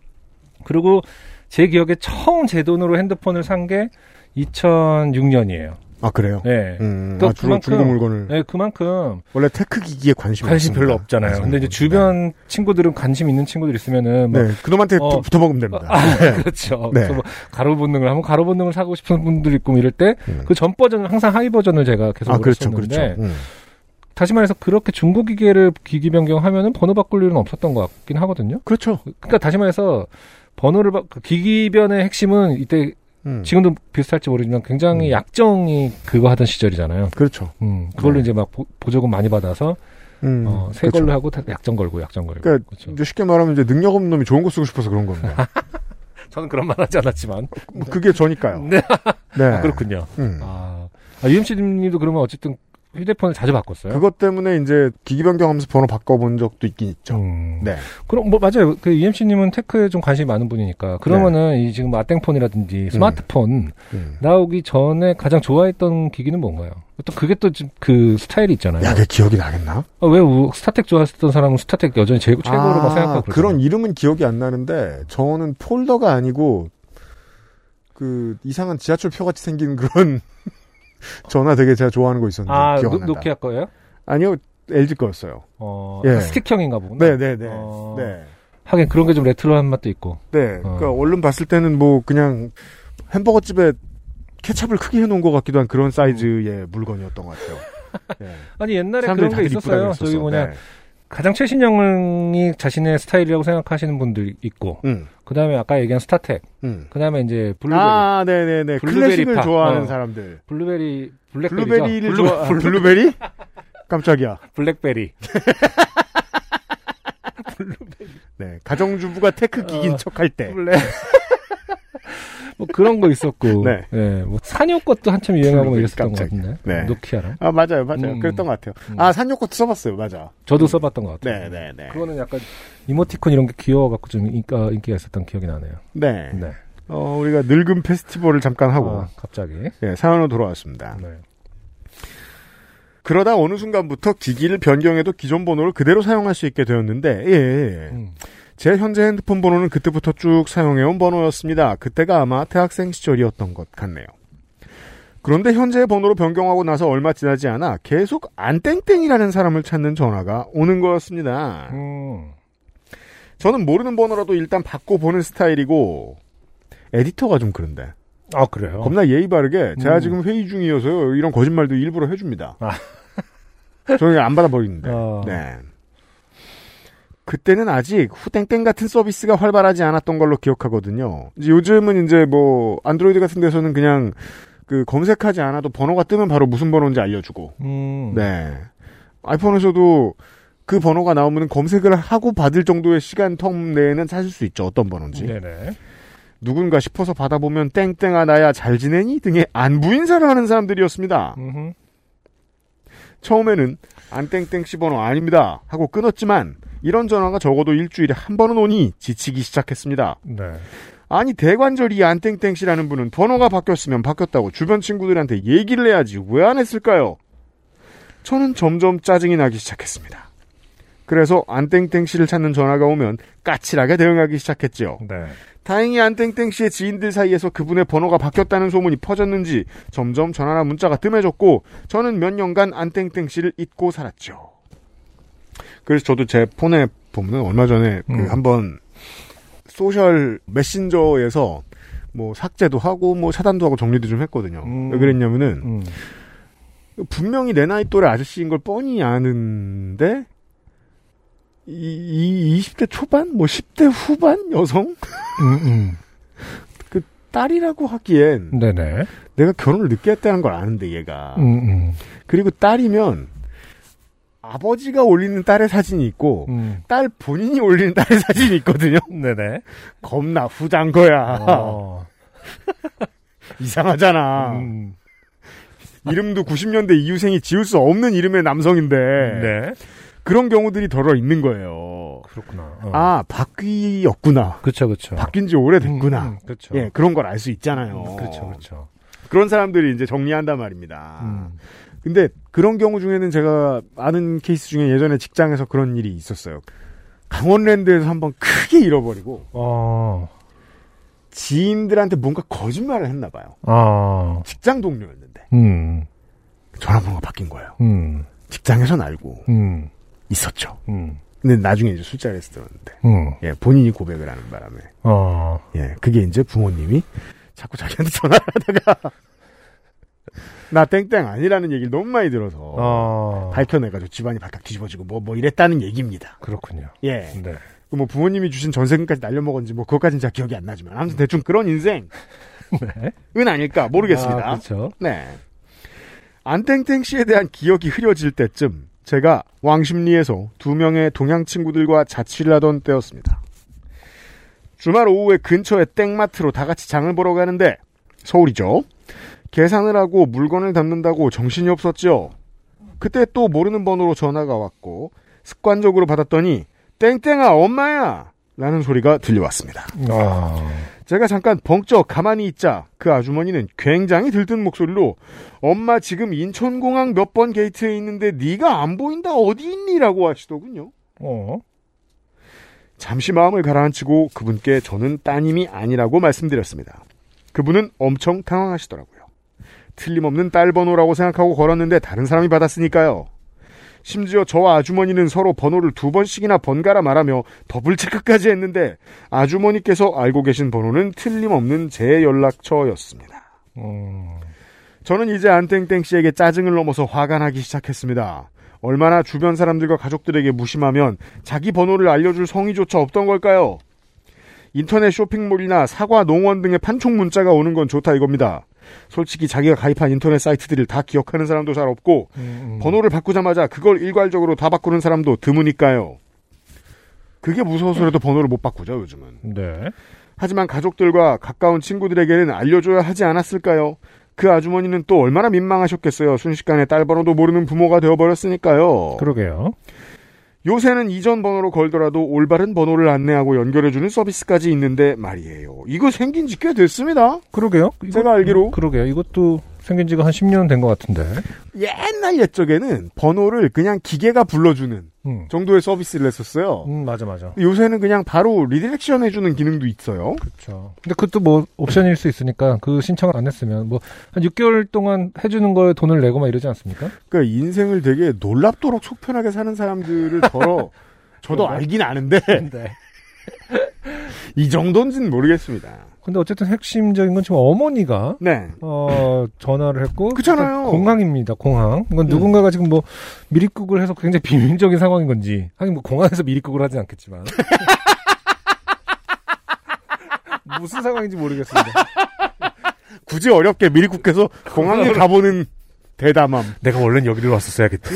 그리고 제 기억에 처음 제 돈으로 핸드폰을 산 게 2006년이에요. 아 그래요. 네. 음, 또 아, 주로 그만큼- 중고 물건을 네, 그만큼 원래 tech 기기에 관심이 관심 없습니다. 별로 없잖아요. 근데 이제 주변 친구들은 관심 있는 친구들 있으면은 막 네, 그놈한테 어. 붙어 먹으면 됩니다. 아, 네. 그렇죠. 네. 그래서 뭐 가로 본능을 하면 가로 본능을 사고 싶은 분들 있고 뭐 이럴 때그 음. 전 버전을 항상 하위 버전을 제가 계속 아 그렇죠, 그렇죠. 음. 다시 말해서 그렇게 중고 기계를 기기 변경하면은 번호 바꿀 일은 없었던 것 같긴 하거든요. 그렇죠. 그러니까 다시 말해서 번호를 바, 그 기기변의 핵심은 이때 음. 지금도 비슷할지 모르지만 굉장히 음. 약정이 그거 하던 시절이잖아요. 그렇죠. 음, 그걸로 네. 이제 막 보, 보조금 많이 받아서 음. 어, 새 그렇죠. 걸로 하고 다 약정 걸고 약정 걸고. 그러니까 그렇죠. 이제 쉽게 말하면 이제 능력 없는 놈이 좋은 거 쓰고 싶어서 그런 겁니다. 저는 그런 말 하지 않았지만. 뭐 그게 저니까요. 네. 네. 아, 그렇군요. 음. 아, 아 UMC님도 그러면 어쨌든 휴대폰을 자주 바꿨어요? 그것 때문에 이제 기기 변경하면서 번호 바꿔본 적도 있긴 있죠. 음. 네. 그럼 뭐 맞아요. 그 UMC님은 테크에 좀 관심이 많은 분이니까 그러면은 이 지금 마땡폰이라든지 스마트폰 음. 나오기 전에 가장 좋아했던 기기는 뭔가요? 또 그게 또 그 스타일이 있잖아요. 야, 그 기억이 나겠나? 아, 왜 우- 스타텍 좋아했던 사람은 스타텍 여전히 최고, 최고로 막 생각하고 그런 그러잖아요. 이름은 기억이 안 나는데 저는 폴더가 아니고 그 이상한 지하철 표 같이 생긴 그런 전화 되게 제가 좋아하는 거 있었는데 아 기억 노, 난다. 노키아 거예요? 아니요 LG 거였어요. 어, 예. 스틱형인가 보구나. 네네네. 어. 네. 하긴 그런 게 좀 레트로한 맛도 있고. 네. 그러니까 얼른 봤을 때는 뭐 그냥 햄버거 집에 케찹을 크게 해놓은 것 같기도 한 그런 사이즈의 물건이었던 것 같아요. 예. 아니 옛날에 그런 게 있었어요. 저기. 뭐냐 네. 가장 최신형이 자신의 스타일이라고 생각하시는 분들 있고, 음, 그 다음에 아까 얘기한 스타텍, 음. 그 다음에 이제 블루베리, 아, 네네네. 블루베리 클래식을 파. 좋아하는 어. 사람들. 블루베리, 블랙베리죠. 블루베리를 블루, 좋아, 아, 블루, 블루베리? 깜짝이야. 블랙베리. 네. 가정주부가 tech 기긴 어. 척할 때. 블랙. 뭐 그런 거 있었고, 네. 예, 뭐 산요 것도 한참 유행하고 막 블루베리 이랬었던 것. 같은데, 네. 노키아랑. 아, 맞아요, 맞아요. 음. 그랬던 것 같아요. 음. 아, 산요 것도 써봤어요, 맞아. 저도 써봤던 것 같아요. 네 네 네. 그거는 약간 이모티콘 이런 게 귀여워갖고 좀 인기가, 인기가 있었던 기억이 나네요. 네. 네. 어, 우리가 늙은 페스티벌을 잠깐 하고, 아, 갑자기. 예, 사연으로 돌아왔습니다. 네. 그러다 어느 순간부터 기기를 변경해도 기존 번호를 그대로 사용할 수 있게 되었는데, 예, 예. 음. 제 현재 핸드폰 번호는 그때부터 쭉 사용해온 번호였습니다. 그때가 아마 대학생 시절이었던 것 같네요. 그런데 현재의 번호로 변경하고 나서 얼마 지나지 않아 계속 안땡땡이라는 사람을 찾는 전화가 오는 거였습니다. 음. 저는 모르는 번호라도 일단 바꿔보는 스타일이고, 에디터가 좀 그런데. 아, 그래요? 겁나 예의 바르게, 제가 음. 지금 회의 중이어서요, 이런 거짓말도 일부러 해줍니다. 아. 저는 안 받아버리는데. 어. 네. 그때는 아직 후땡땡 같은 서비스가 활발하지 않았던 걸로 기억하거든요. 이제 요즘은 이제 뭐 안드로이드 같은 데서는 그냥 그 검색하지 않아도 번호가 뜨면 바로 무슨 번호인지 알려주고. 음. 네. 아이폰에서도 그 번호가 나오면 검색을 하고 받을 정도의 시간 텀 내에는 찾을 수 있죠. 어떤 번호인지. 네네. 누군가 싶어서 받아보면 땡땡아 나야 잘 지내니 등의 안부 인사를 하는 사람들이었습니다. 음흠. 처음에는 안땡땡 씨 번호 아닙니다 하고 끊었지만 이런 전화가 적어도 일주일에 한 번은 오니 지치기 시작했습니다. 네. 아니 대관절이 안땡땡 씨라는 분은 번호가 바뀌었으면 바뀌었다고 주변 친구들한테 얘기를 해야지 왜 안 했을까요? 저는 점점 짜증이 나기 시작했습니다. 그래서 안땡땡 씨를 찾는 전화가 오면 까칠하게 대응하기 시작했죠. 네. 다행히 안땡땡 씨의 지인들 사이에서 그분의 번호가 바뀌었다는 소문이 퍼졌는지 점점 전화나 문자가 뜸해졌고 저는 몇 년간 안땡땡 씨를 잊고 살았죠. 그래서 저도 제 폰에 보면 얼마 전에 그 음. 한번 소셜 메신저에서 뭐 삭제도 하고 뭐 차단도 하고 정리도 좀 했거든요. 음. 왜 그랬냐면은 음. 분명히 내 나이 또래 아저씨인 걸 뻔히 아는데 이, 이 20대 초반 뭐 10대 후반 여성 음, 딸이라고 하기엔 음. 네네. 내가 결혼을 늦게 했다는 걸 아는데 얘가 음, 음. 그리고 딸이면 아버지가 올리는 딸의 사진이 있고 음. 딸 본인이 올리는 딸의 사진이 있거든요. 네네. 겁나 후장 거야. 어. 이상하잖아. 음. 이름도 90년대 이후생이 지을 수 없는 이름의 남성인데 네. 그런 경우들이 덜어 있는 거예요. 그렇구나. 어. 아 바뀌었구나. 그쵸, 그쵸. 바뀐 지 오래됐구나. 음, 음, 그쵸. 예, 그런 걸 알 수 있잖아요. 음, 그쵸, 그쵸. 그런 사람들이 이제 정리한단 말입니다. 음. 근데 그런 경우 중에는 제가 아는 케이스 중에 예전에 직장에서 그런 일이 있었어요. 강원랜드에서 한번 크게 잃어버리고 어, 지인들한테 뭔가 거짓말을 했나 봐요. 어, 직장 동료였는데 음, 전화번호가 바뀐 거예요. 음, 직장에선 알고 음, 있었죠. 음, 근데 나중에 이제 술자리에서 들었는데 음, 예, 본인이 고백을 하는 바람에 어, 예, 그게 이제 부모님이 자꾸 자기한테 전화를 하다가 나 땡땡 아니라는 얘기를 너무 많이 들어서 어, 밝혀내가지고 집안이 발칵 뒤집어지고 뭐, 뭐 이랬다는 얘기입니다. 그렇군요. 예. 네. 그뭐 부모님이 주신 전세금까지 날려먹었는지 뭐 그것까지는 잘 기억이 안 나지만 아무튼 대충 그런 인생은 네. 아닐까 모르겠습니다. 아, 그렇죠. 네. 안땡땡 씨에 대한 기억이 흐려질 때쯤 제가 왕십리에서 두 명의 동양 친구들과 자취를 하던 때였습니다. 주말 오후에 근처의 땡마트로 다 같이 장을 보러 가는데 서울이죠. 계산을 하고 물건을 담는다고 정신이 없었죠. 그때 또 모르는 번호로 전화가 왔고 습관적으로 받았더니 땡땡아 엄마야 라는 소리가 들려왔습니다. 아, 제가 잠깐 벙쩍 가만히 있자 그 아주머니는 굉장히 들뜬 목소리로 엄마 지금 인천공항 몇 번 게이트에 있는데 네가 안 보인다 어디 있니? 라고 하시더군요. 어, 잠시 마음을 가라앉히고 그분께 저는 따님이 아니라고 말씀드렸습니다. 그분은 엄청 당황하시더라고요. 틀림없는 딸 번호라고 생각하고 걸었는데 다른 사람이 받았으니까요. 심지어 저와 아주머니는 서로 번호를 두 번씩이나 번갈아 말하며 더블 체크까지 했는데 아주머니께서 알고 계신 번호는 틀림없는 제 연락처였습니다. 음, 저는 이제 안땡땡 씨에게 짜증을 넘어서 화가 나기 시작했습니다. 얼마나 주변 사람들과 가족들에게 무심하면 자기 번호를 알려줄 성의조차 없던 걸까요? 인터넷 쇼핑몰이나 사과 농원 등의 판촉 문자가 오는 건 좋다 이겁니다. 솔직히 자기가 가입한 인터넷 사이트들을 다 기억하는 사람도 잘 없고 음, 번호를 바꾸자마자 그걸 일괄적으로 다 바꾸는 사람도 드무니까요. 그게 무서워서라도 번호를 못 바꾸죠 요즘은. 네. 하지만 가족들과 가까운 친구들에게는 알려줘야 하지 않았을까요? 그 아주머니는 또 얼마나 민망하셨겠어요. 순식간에 딸 번호도 모르는 부모가 되어버렸으니까요. 그러게요. 요새는 이전 번호로 걸더라도 올바른 번호를 안내하고 연결해주는 서비스까지 있는데 말이에요. 이거 생긴 지 꽤 됐습니다. 그러게요. 제가 알기로. 그러게요. 이것도 생긴 지가 한 10년 된 것 같은데. 옛날 옛적에는 번호를 그냥 기계가 불러주는 음. 정도의 서비스를 했었어요. 음, 맞아, 맞아. 요새는 그냥 바로 redirection 해주는 기능도 있어요. 그렇죠. 근데 그것도 뭐 옵션일 수 있으니까 그 신청을 안 했으면 뭐 한 6개월 동안 해주는 거에 돈을 내고 막 이러지 않습니까? 그러니까 인생을 되게 놀랍도록 속편하게 사는 사람들을 저러 저도? 알긴 아는데 네. 이 정도인지는 모르겠습니다. 근데 어쨌든 핵심적인 건 지금 어머니가 네. 어 전화를 했고 그렇잖아요. 공항입니다. 공항. 이건 음. 누군가가 지금 뭐 미리국을 해서 굉장히 비밀적인 상황인 건지 하긴 뭐 공항에서 미리국을 하진 않겠지만 무슨 상황인지 모르겠습니다. 굳이 어렵게 미리국해서 공항에 가보는 대담함. 내가 원래는 여기로 왔었어야겠지.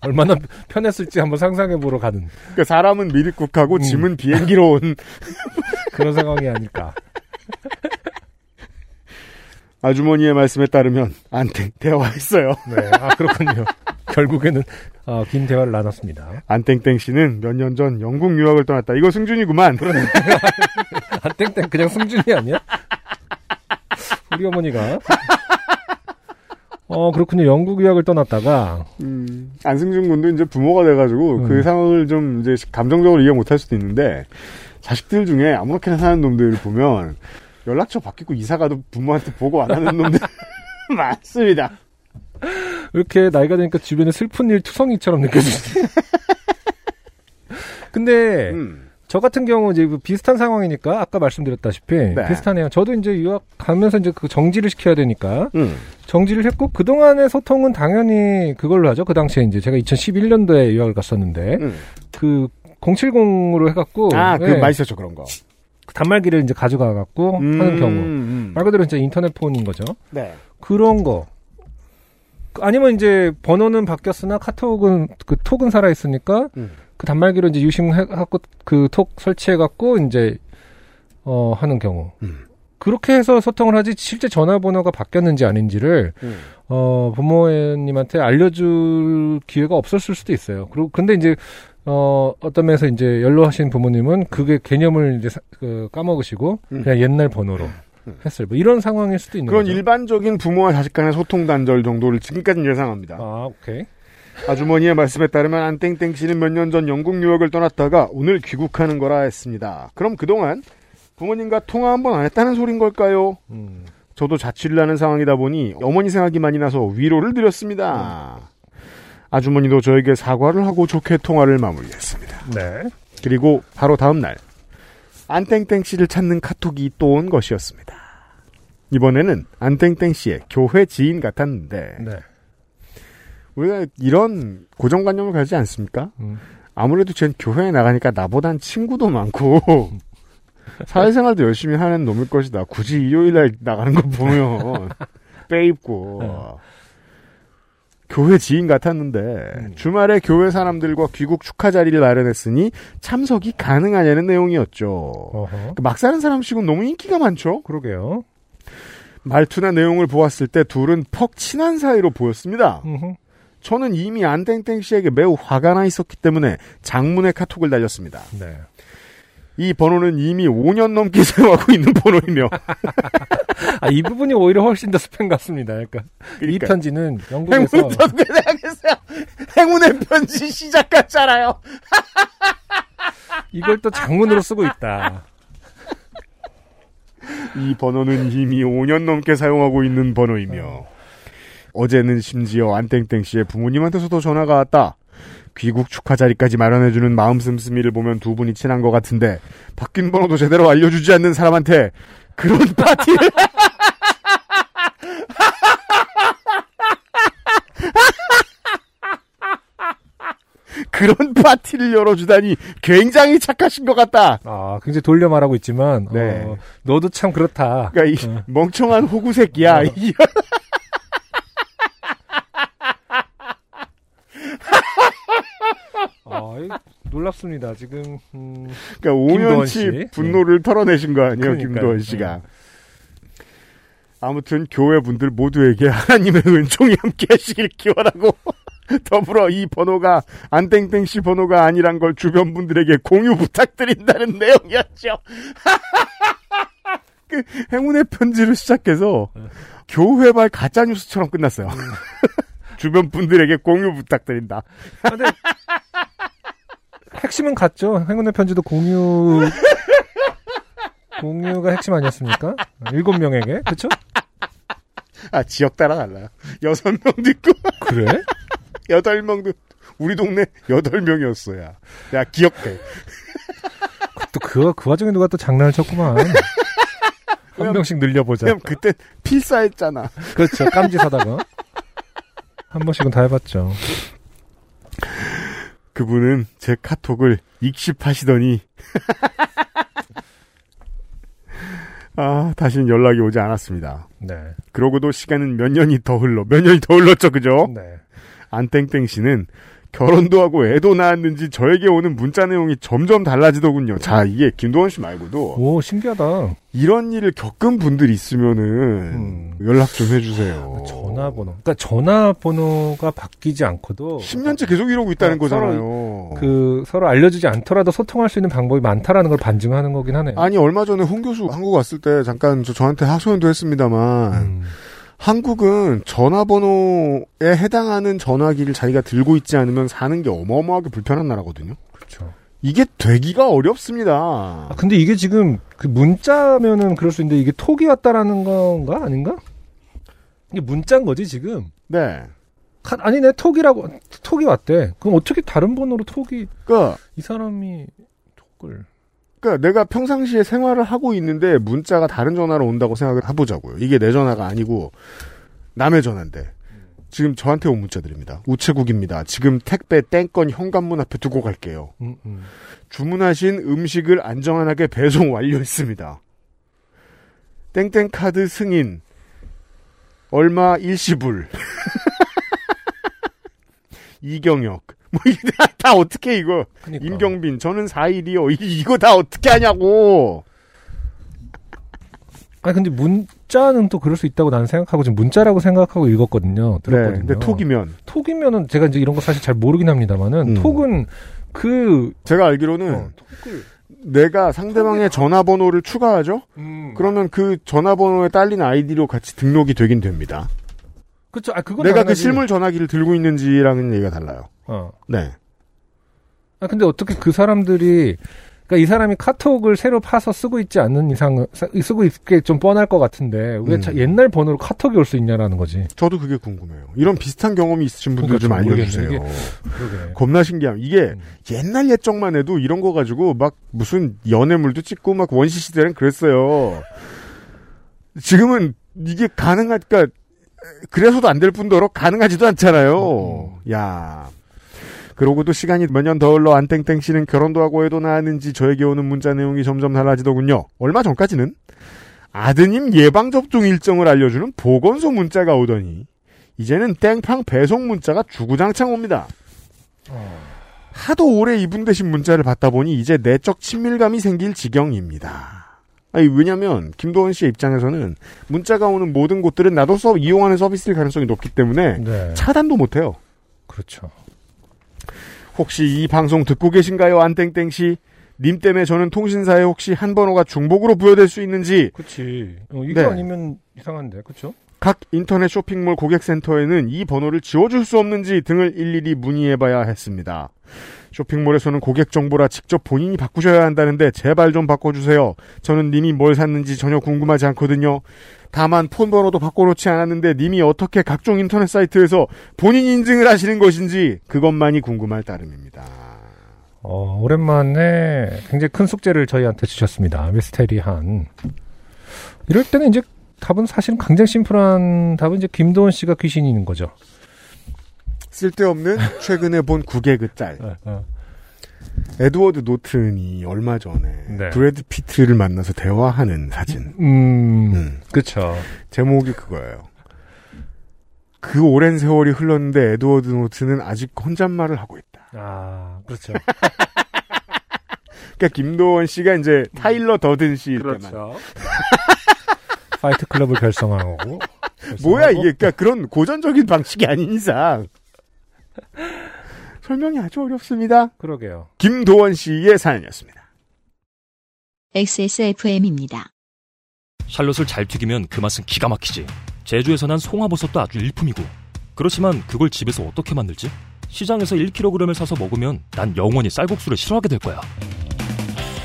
얼마나 편했을지 한번 상상해 보러 가는 그러니까 사람은 미리국하고 음. 짐은 비행기로 온 그런 상황이 아닐까. 아주머니의 말씀에 따르면 안땡 대화했어요. 네, 아 그렇군요. 결국에는 어, 긴 대화를 나눴습니다. 안땡땡 씨는 몇 년 전 영국 유학을 떠났다. 이거 승준이구만. 아 땡땡 그냥 승준이 아니야? 우리 어머니가 어 그렇군요. 영국 유학을 떠났다가 음, 안승준 군도 이제 부모가 돼가지고 음. 그 상황을 좀 이제 감정적으로 이해 못할 수도 있는데 자식들 중에 아무렇게나 사는 놈들을 보면 연락처 바뀌고 이사가도 부모한테 보고 안 하는 놈들 많습니다. 이렇게 나이가 드니까 주변에 슬픈 일 투성이처럼 느껴지지. 근데 음, 저 같은 경우 이제 뭐 비슷한 상황이니까 아까 말씀드렸다시피 네. 비슷하네요. 저도 이제 유학 가면서 이제 그 정지를 시켜야 되니까 음, 정지를 했고 그 동안의 소통은 당연히 그걸로 하죠. 그 당시에 이제 제가 2011년도에 유학을 갔었는데 음. 그 070으로 해갖고 아, 그 예, 맛있었죠 그런 거. 단말기를 이제 가져가 갖고 하는 경우 음, 말 그대로 이제 인터넷 폰인 거죠. 네. 그런 거. 그 아니면 이제 번호는 바뀌었으나 카톡은 그 톡은 살아 있으니까 음. 그 단말기로 이제 유심해갖고 그 톡 설치해갖고 이제 어 하는 경우. 음. 그렇게 해서 소통을 하지 실제 전화번호가 바뀌었는지 아닌지를 음. 어 부모님한테 알려줄 기회가 없었을 수도 있어요. 그리고 근데 이제 어 어떤 면에서 이제 연로하신 부모님은 그게 개념을 이제 사- 그 까먹으시고 음. 그냥 옛날 번호로 했어요. 뭐 이런 상황일 수도 있는 그런 거죠. 일반적인 부모와 자식 간의 소통 단절 정도를 지금까지는 예상합니다. 아 오케이. 아주머니의 말씀에 따르면 안땡땡 씨는 몇 년 전 영국 유학을 떠났다가 오늘 귀국하는 거라 했습니다. 그럼 그동안 부모님과 통화 한 번 안 했다는 소린 걸까요? 음. 저도 자취를 하는 상황이다 보니 어머니 생각이 많이 나서 위로를 드렸습니다. 아주머니도 저에게 사과를 하고 좋게 통화를 마무리했습니다. 네. 그리고 바로 다음 날 안땡땡 씨를 찾는 카톡이 또 온 것이었습니다. 이번에는 안땡땡 씨의 교회 지인 같았는데 네. 우리가 이런 고정관념을 가지지 않습니까? 음. 아무래도 쟨 교회에 나가니까 나보단 친구도 많고 사회생활도 열심히 하는 놈일 것이다. 굳이 일요일날 나가는 거 보면 빼입고 교회 지인 같았는데 주말에 교회 사람들과 귀국 축하 자리를 마련했으니 참석이 가능하냐는 내용이었죠. 어허. 막 사는 사람식은 너무 인기가 많죠. 그러게요. 말투나 내용을 보았을 때 둘은 퍽 친한 사이로 보였습니다. 음흠. 저는 이미 안땡땡 씨에게 매우 화가 나 있었기 때문에 장문의 카톡을 날렸습니다. 네. 이 번호는 이미 5년 넘게 사용하고 있는 번호이며 아, 이 부분이 오히려 훨씬 더 스팸 같습니다. 그러니까, 이 그러니까. 편지는 영국에서 행운 생각했어요. 행운의 편지 시작 같잖아요. 이걸 또 장문으로 쓰고 있다. 이 번호는 이미 5년 넘게 사용하고 있는 번호이며 어제는 심지어 안땡땡 씨의 부모님한테서도 전화가 왔다. 귀국 축하 자리까지 마련해주는 마음 씀씀이를 보면 두 분이 친한 것 같은데 바뀐 번호도 제대로 알려주지 않는 사람한테 그런 파티를 그런 파티를 열어주다니 굉장히 착하신 것 같다. 아, 굉장히 돌려 말하고 있지만, 네. 어, 너도 참 그렇다. 그러니까 이 어. 멍청한 호구 새끼야. 이- 아, 이- 놀랍습니다. 지금, 음, 그러니까 김도원 5년치 씨. 분노를 털어내신 거 아니에요, 그러니까요. 김도원 씨가. 아무튼 교회 분들 모두에게 하나님의 은총이 함께하시길 기원하고 더불어 이 번호가 안땡땡 씨 번호가 아니란 걸 주변 분들에게 공유 부탁드린다는 내용이었죠. 그 행운의 편지로 시작해서 교회발 가짜 뉴스처럼 끝났어요. 주변 분들에게 공유 부탁드린다. 아, 근데 핵심은 같죠. 행운의 편지도 공유 공유가 핵심 아니었습니까? 일곱 명에게 그렇죠? 아 지역 따라 달라요. 여섯 명도 있고 그래? 여덟 명도 우리 동네 여덟 명이었어야. 야 기억돼. 또그 그 와중에 누가 또 장난을 쳤구만. 한 명씩 늘려보자. 그냥 그때 필사했잖아. 그렇죠. 깜지 사다가 한 번씩은 다 해봤죠. 그분은 제 카톡을 익십하시더니 아 다시는 연락이 오지 않았습니다. 네. 그러고도 시간은 몇 년이 더 흘러 몇 년이 더 흘렀죠, 그죠? 네. 안땡땡 씨는 결혼도 하고 애도 낳았는지 저에게 오는 문자 내용이 점점 달라지더군요. 자, 이게 김도원 씨 말고도 오 신기하다. 이런 일을 겪은 분들 있으면은 음. 연락 좀 해주세요. 전화번호. 그러니까 전화번호가 바뀌지 않고도 10년째 계속 이러고 있다는 어, 거잖아요. 그 서로 알려주지 않더라도 소통할 수 있는 방법이 많다라는 걸 반증하는 거긴 하네요. 아니 얼마 전에 홍 교수 한국 왔을 때 잠깐 저, 저한테 하소연도 했습니다만 음. 한국은 전화번호에 해당하는 전화기를 자기가 들고 있지 않으면 사는 게 어마어마하게 불편한 나라거든요. 그렇죠. 이게 되기가 어렵습니다. 아, 근데 이게 지금 그 문자면은 그럴 수 있는데 이게 톡이 왔다라는 건가 아닌가? 이게 문자인 거지 지금. 네. 카- 아니네 톡이라고 톡이 왔대. 그럼 어떻게 다른 번호로 톡이 그러니까 이 사람이 톡을 그러니까 내가 평상시에 생활을 하고 있는데 문자가 다른 전화로 온다고 생각을 해보자고요. 이게 내 전화가 아니고 남의 전화인데 지금 저한테 온 문자들입니다. 우체국입니다. 지금 택배 땡건 현관문 앞에 두고 갈게요. 음, 음. 주문하신 음식을 안정환하게 배송 완료했습니다. 땡땡 카드 승인 얼마 일시불 이경혁 뭐 이게 다, 다 어떻게 이거 그러니까. 임경빈 저는 4일이요 이거 다 어떻게 하냐고 아니 근데 문자는 또 그럴 수 있다고 나는 생각하고 지금 문자라고 생각하고 읽었거든요. 네 들었거든요. 근데 톡이면 톡이면은 제가 이제 이런 거 사실 잘 모르긴 합니다만은 음. 톡은 그 제가 알기로는 어, 톡을 내가 상대방의 전화번호를 추가하죠 음. 그러면 그 전화번호에 딸린 아이디로 같이 등록이 되긴 됩니다 그렇죠. 아 그건 내가 그 당연하지. 실물 전화기를 들고 있는지랑은 얘기가 달라요 어. 네 아 근데 어떻게 그 사람들이 그러니까 이 사람이 카톡을 새로 파서 쓰고 있지 않는 이상 쓰고 있게 좀 뻔할 것 같은데 왜 음. 자- 옛날 번호로 카톡이 올 수 있냐라는 거지. 저도 그게 궁금해요. 이런 비슷한 경험이 있으신 분들 좀 그러니까 좀 알려주세요. 그러게. 겁나 신기함. 이게 음. 옛날 옛적만 해도 이런 거 가지고 막 무슨 연애물도 찍고 막 원시 시대는 그랬어요. 지금은 이게 가능할까? 그래서도 안 될 뿐더러 가능하지도 않잖아요. 야. 그러고도 시간이 몇 년 더 흘러 안땡땡 씨는 결혼도 하고 애도 낳았는지 저에게 오는 문자 내용이 점점 달라지더군요. 얼마 전까지는 아드님 예방접종 일정을 알려주는 보건소 문자가 오더니 이제는 땡팡 배송 문자가 주구장창 옵니다. 하도 오래 이분되신 문자를 받다 보니 이제 내적 친밀감이 생길 지경입니다. 아니 왜냐면 김도원 씨의 입장에서는 문자가 오는 모든 곳들은 나도 서 이용하는 서비스일 가능성이 높기 때문에 네. 차단도 못해요. 그렇죠. 혹시 이 방송 듣고 계신가요, 안땡땡 씨? 님 때문에 저는 통신사에 혹시 한 번호가 중복으로 부여될 수 있는지 그렇지. 어, 이게 네. 아니면 이상한데, 그렇죠? 각 인터넷 쇼핑몰 고객센터에는 이 번호를 지워줄 수 없는지 등을 일일이 문의해봐야 했습니다. 쇼핑몰에서는 고객 정보라 직접 본인이 바꾸셔야 한다는데 제발 좀 바꿔주세요. 저는 님이 뭘 샀는지 전혀 궁금하지 않거든요. 다만 폰 번호도 바꿔놓지 않았는데 님이 어떻게 각종 인터넷 사이트에서 본인 인증을 하시는 것인지 그것만이 궁금할 따름입니다. 어, 오랜만에 굉장히 큰 숙제를 저희한테 주셨습니다. 미스테리한. 이럴 때는 이제 답은 사실은 굉장히 심플한 답은 이제 김도원 씨가 귀신인 거죠. 쓸데없는 최근에 본 국의 그 짤. 어, 어. 에드워드 노튼이 얼마 전에 네. 브래드 피트를 만나서 대화하는 사진. 음, 음. 그쵸. 제목이 그거예요. 그 오랜 세월이 흘렀는데 에드워드 노튼은 아직 혼잣말을 하고 있다. 아, 그렇죠. 그러니까 김도원 씨가 이제 타일러 더든 씨일 때만. 그렇죠. 파이트 클럽을 결성하고. 뭐야 결성하고. 이게 그러니까 그런 고전적인 방식이 아닌 이상 설명이 아주 어렵습니다. 그러게요. 김도원 씨의 사연이었습니다. XSFM입니다. 샬롯을 잘 튀기면 그 맛은 기가 막히지. 제주에서 난 송화버섯도 아주 일품이고. 그렇지만 그걸 집에서 어떻게 만들지? 시장에서 1kg을 사서 먹으면 난 영원히 쌀국수를 싫어하게 될 거야.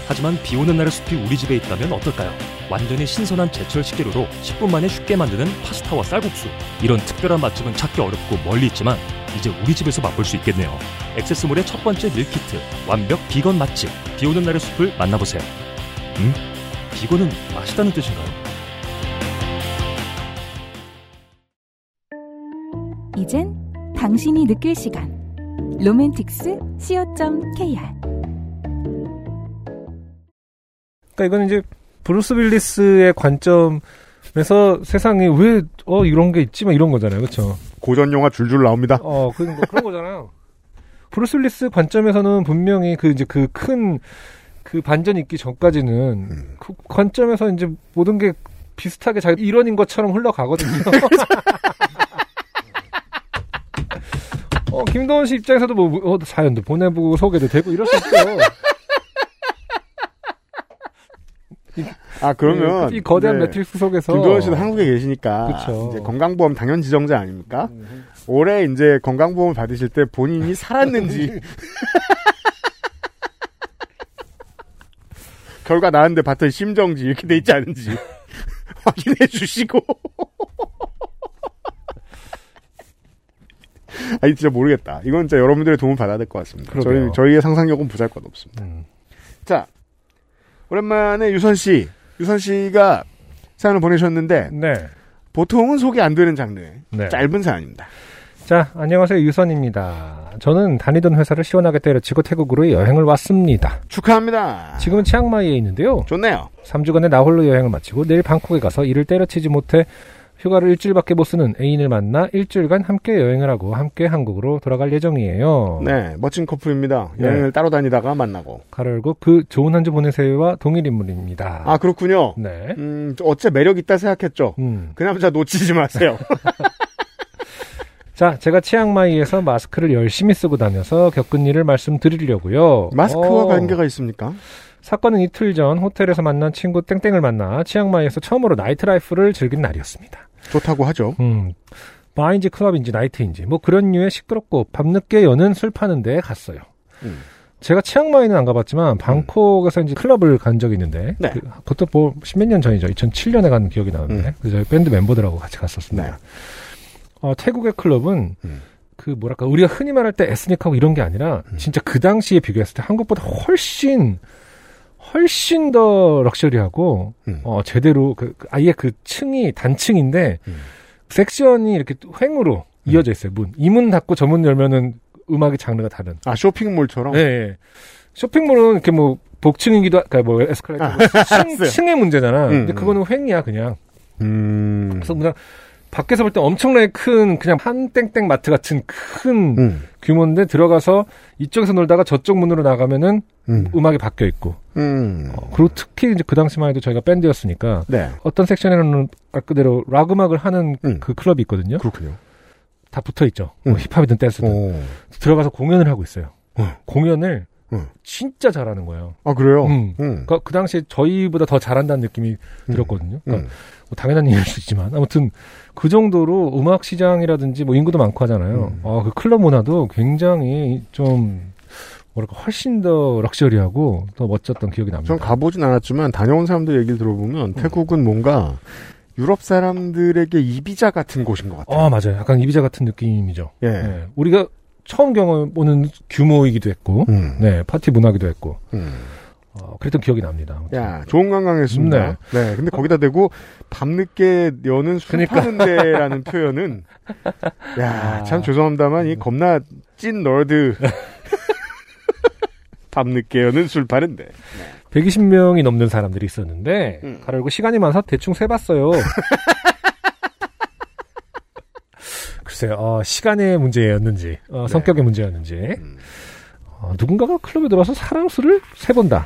하지만 비 오는 날의 숲이 우리 집에 있다면 어떨까요? 완전히 신선한 제철 식재료로 10분 만에 쉽게 만드는 파스타와 쌀국수. 이런 특별한 맛집은 찾기 어렵고 멀리 있지만 이제 우리 집에서 맛볼 수 있겠네요. 액세스몰의 첫 번째 밀키트 완벽 비건 맛집 비 오는 날의 숲을 만나보세요. 음? 비건은 맛있다는 뜻인가요? 이젠 당신이 느낄 시간. 로맨틱스 co.kr 그러니까 이건 이제 브루스 윌리스의 관점에서 세상에 왜 어 이런 게 있지 막 이런 거잖아요, 그렇죠? 고전 영화 줄줄 나옵니다. 어 그런 거 그런 거잖아요. 브루스 윌리스 관점에서는 분명히 그 이제 그큰그 반전 있기 전까지는 음. 그 관점에서 이제 모든 게 비슷하게 자기 일원인 것처럼 흘러가거든요. 어, 김도원 씨 입장에서도 뭐 어, 사연도 보내보고 소개도 되고 이럴 수 있죠. 아 그러면 이 거대한 네. 매트릭스 속에서 김도원 씨도 한국에 계시니까 그쵸. 이제 건강보험 당연 지정자 아닙니까? 음. 올해 이제 건강보험을 받으실 때 본인이 살았는지 결과 나왔는데 봤더니 심정지 이렇게 돼 있지 않은지 확인해 주시고 아니 진짜 모르겠다. 이건 진짜 여러분들의 도움 받아야 될 것 같습니다. 그러게요. 저희 저희의 상상력은 부잘 것 없습니다. 음. 자 오랜만에 유선 씨, 유선 씨가 사연을 보내셨는데 네. 보통은 소개 안 되는 장르의 네. 짧은 사연입니다. 자, 안녕하세요. 유선입니다. 저는 다니던 회사를 시원하게 때려치고 태국으로 여행을 왔습니다. 축하합니다. 지금은 치앙마이에 있는데요. 좋네요. 3주간의 나홀로 여행을 마치고 내일 방콕에 가서 일을 때려치지 못해 휴가를 일주일밖에 못 쓰는 애인을 만나 일주일간 함께 여행을 하고 함께 한국으로 돌아갈 예정이에요. 네, 멋진 커플입니다. 네. 여행을 따로 다니다가 만나고. 가로 열고 그 좋은 한 주 보내세요와 동일 인물입니다. 아 그렇군요. 네. 음, 어째 매력 있다 생각했죠. 음. 그 남자 놓치지 마세요. 자, 제가 치앙마이에서 마스크를 열심히 쓰고 다녀서 겪은 일을 말씀드리려고요. 마스크와 어, 관계가 있습니까? 사건은 이틀 전 호텔에서 만난 친구 땡땡을 만나 치앙마이에서 처음으로 nightlife를 즐긴 날이었습니다. 좋다고 하죠. 음, 바인지 클럽인지 나이트인지 뭐 그런 류의 시끄럽고 밤늦게 여는 술 파는 데에 갔어요. 음. 제가 치앙마이는 안 가봤지만 방콕에서 이제 클럽을 간 적이 있는데 네. 그, 그것도 뭐 십몇 년 전이죠. 2007년에 간 기억이 나는데 음. 그래서 저희 밴드 멤버들하고 같이 갔었습니다. 네. 어, 태국의 클럽은 음. 그 뭐랄까 우리가 흔히 말할 때 에스닉하고 이런 게 아니라 음. 진짜 그 당시에 비교했을 때 한국보다 훨씬 훨씬 더 럭셔리하고 음. 어 제대로 그, 그 아예 그 층이 단층인데 음. 섹션이 이렇게 횡으로 이어져 있어요 문 이 문 닫고 저 문 열면은 음악의 장르가 다른 아 쇼핑몰처럼. 네, 네. 쇼핑몰은 이렇게 뭐 복층이기도 하- 그러니까 뭐 에스컬레이터 뭐 층. 층의 문제잖아 음, 근데 그거는 횡이야 그냥 음. 그래서 그냥 밖에서 볼 때 엄청나게 큰 그냥 한 땡땡 마트 같은 큰 음. 규모인데 들어가서 이쪽에서 놀다가 저쪽 문으로 나가면은 음. 음악이 바뀌어 있고 음. 어, 그리고 특히 이제 그 당시만 해도 저희가 밴드였으니까 네. 어떤 섹션에는 말 그대로 락 음악을 하는 음. 그 클럽이 있거든요. 그렇군요. 다 붙어 있죠. 음. 뭐 힙합이든 댄스든 오. 들어가서 공연을 하고 있어요. 어. 공연을 응. 진짜 잘하는 거예요. 아 그래요? 음. 응. 그러니까 그 당시에 저희보다 더 잘한다는 느낌이 들었거든요. 그러니까 응. 뭐 당연한 일일 수 있지만 아무튼 그 정도로 음악 시장이라든지 뭐 인구도 많고 하잖아요. 음. 아, 그 클럽 문화도 굉장히 좀 뭐랄까 훨씬 더 럭셔리하고 더 멋졌던 기억이 납니다. 전 가보진 않았지만 다녀온 사람들 얘기를 들어보면 태국은 뭔가 유럽 사람들에게 이비자 같은 곳인 것 같아요. 아 맞아요. 약간 이비자 같은 느낌이죠. 예. 네. 우리가 처음 경험해보는 규모이기도 했고, 음. 네 파티 문화기도 했고, 음. 어, 그랬던 기억이 납니다. 야, 좋은 관광했습니다. 네. 네. 근데 거기다 대고 밤늦게 여는 술 그러니까. 파는 데라는 표현은 야, 아. 참 죄송합니다만 이 겁나 찐 너드 밤늦게 여는 술 파는데. 120명이 넘는 사람들이 있었는데 음. 가르고 시간이 많아서 대충 세봤어요. 글쎄요, 어, 시간의 문제였는지 어, 성격의 문제였는지 음. 어, 누군가가 클럽에 들어와서 사람 수를 세본다.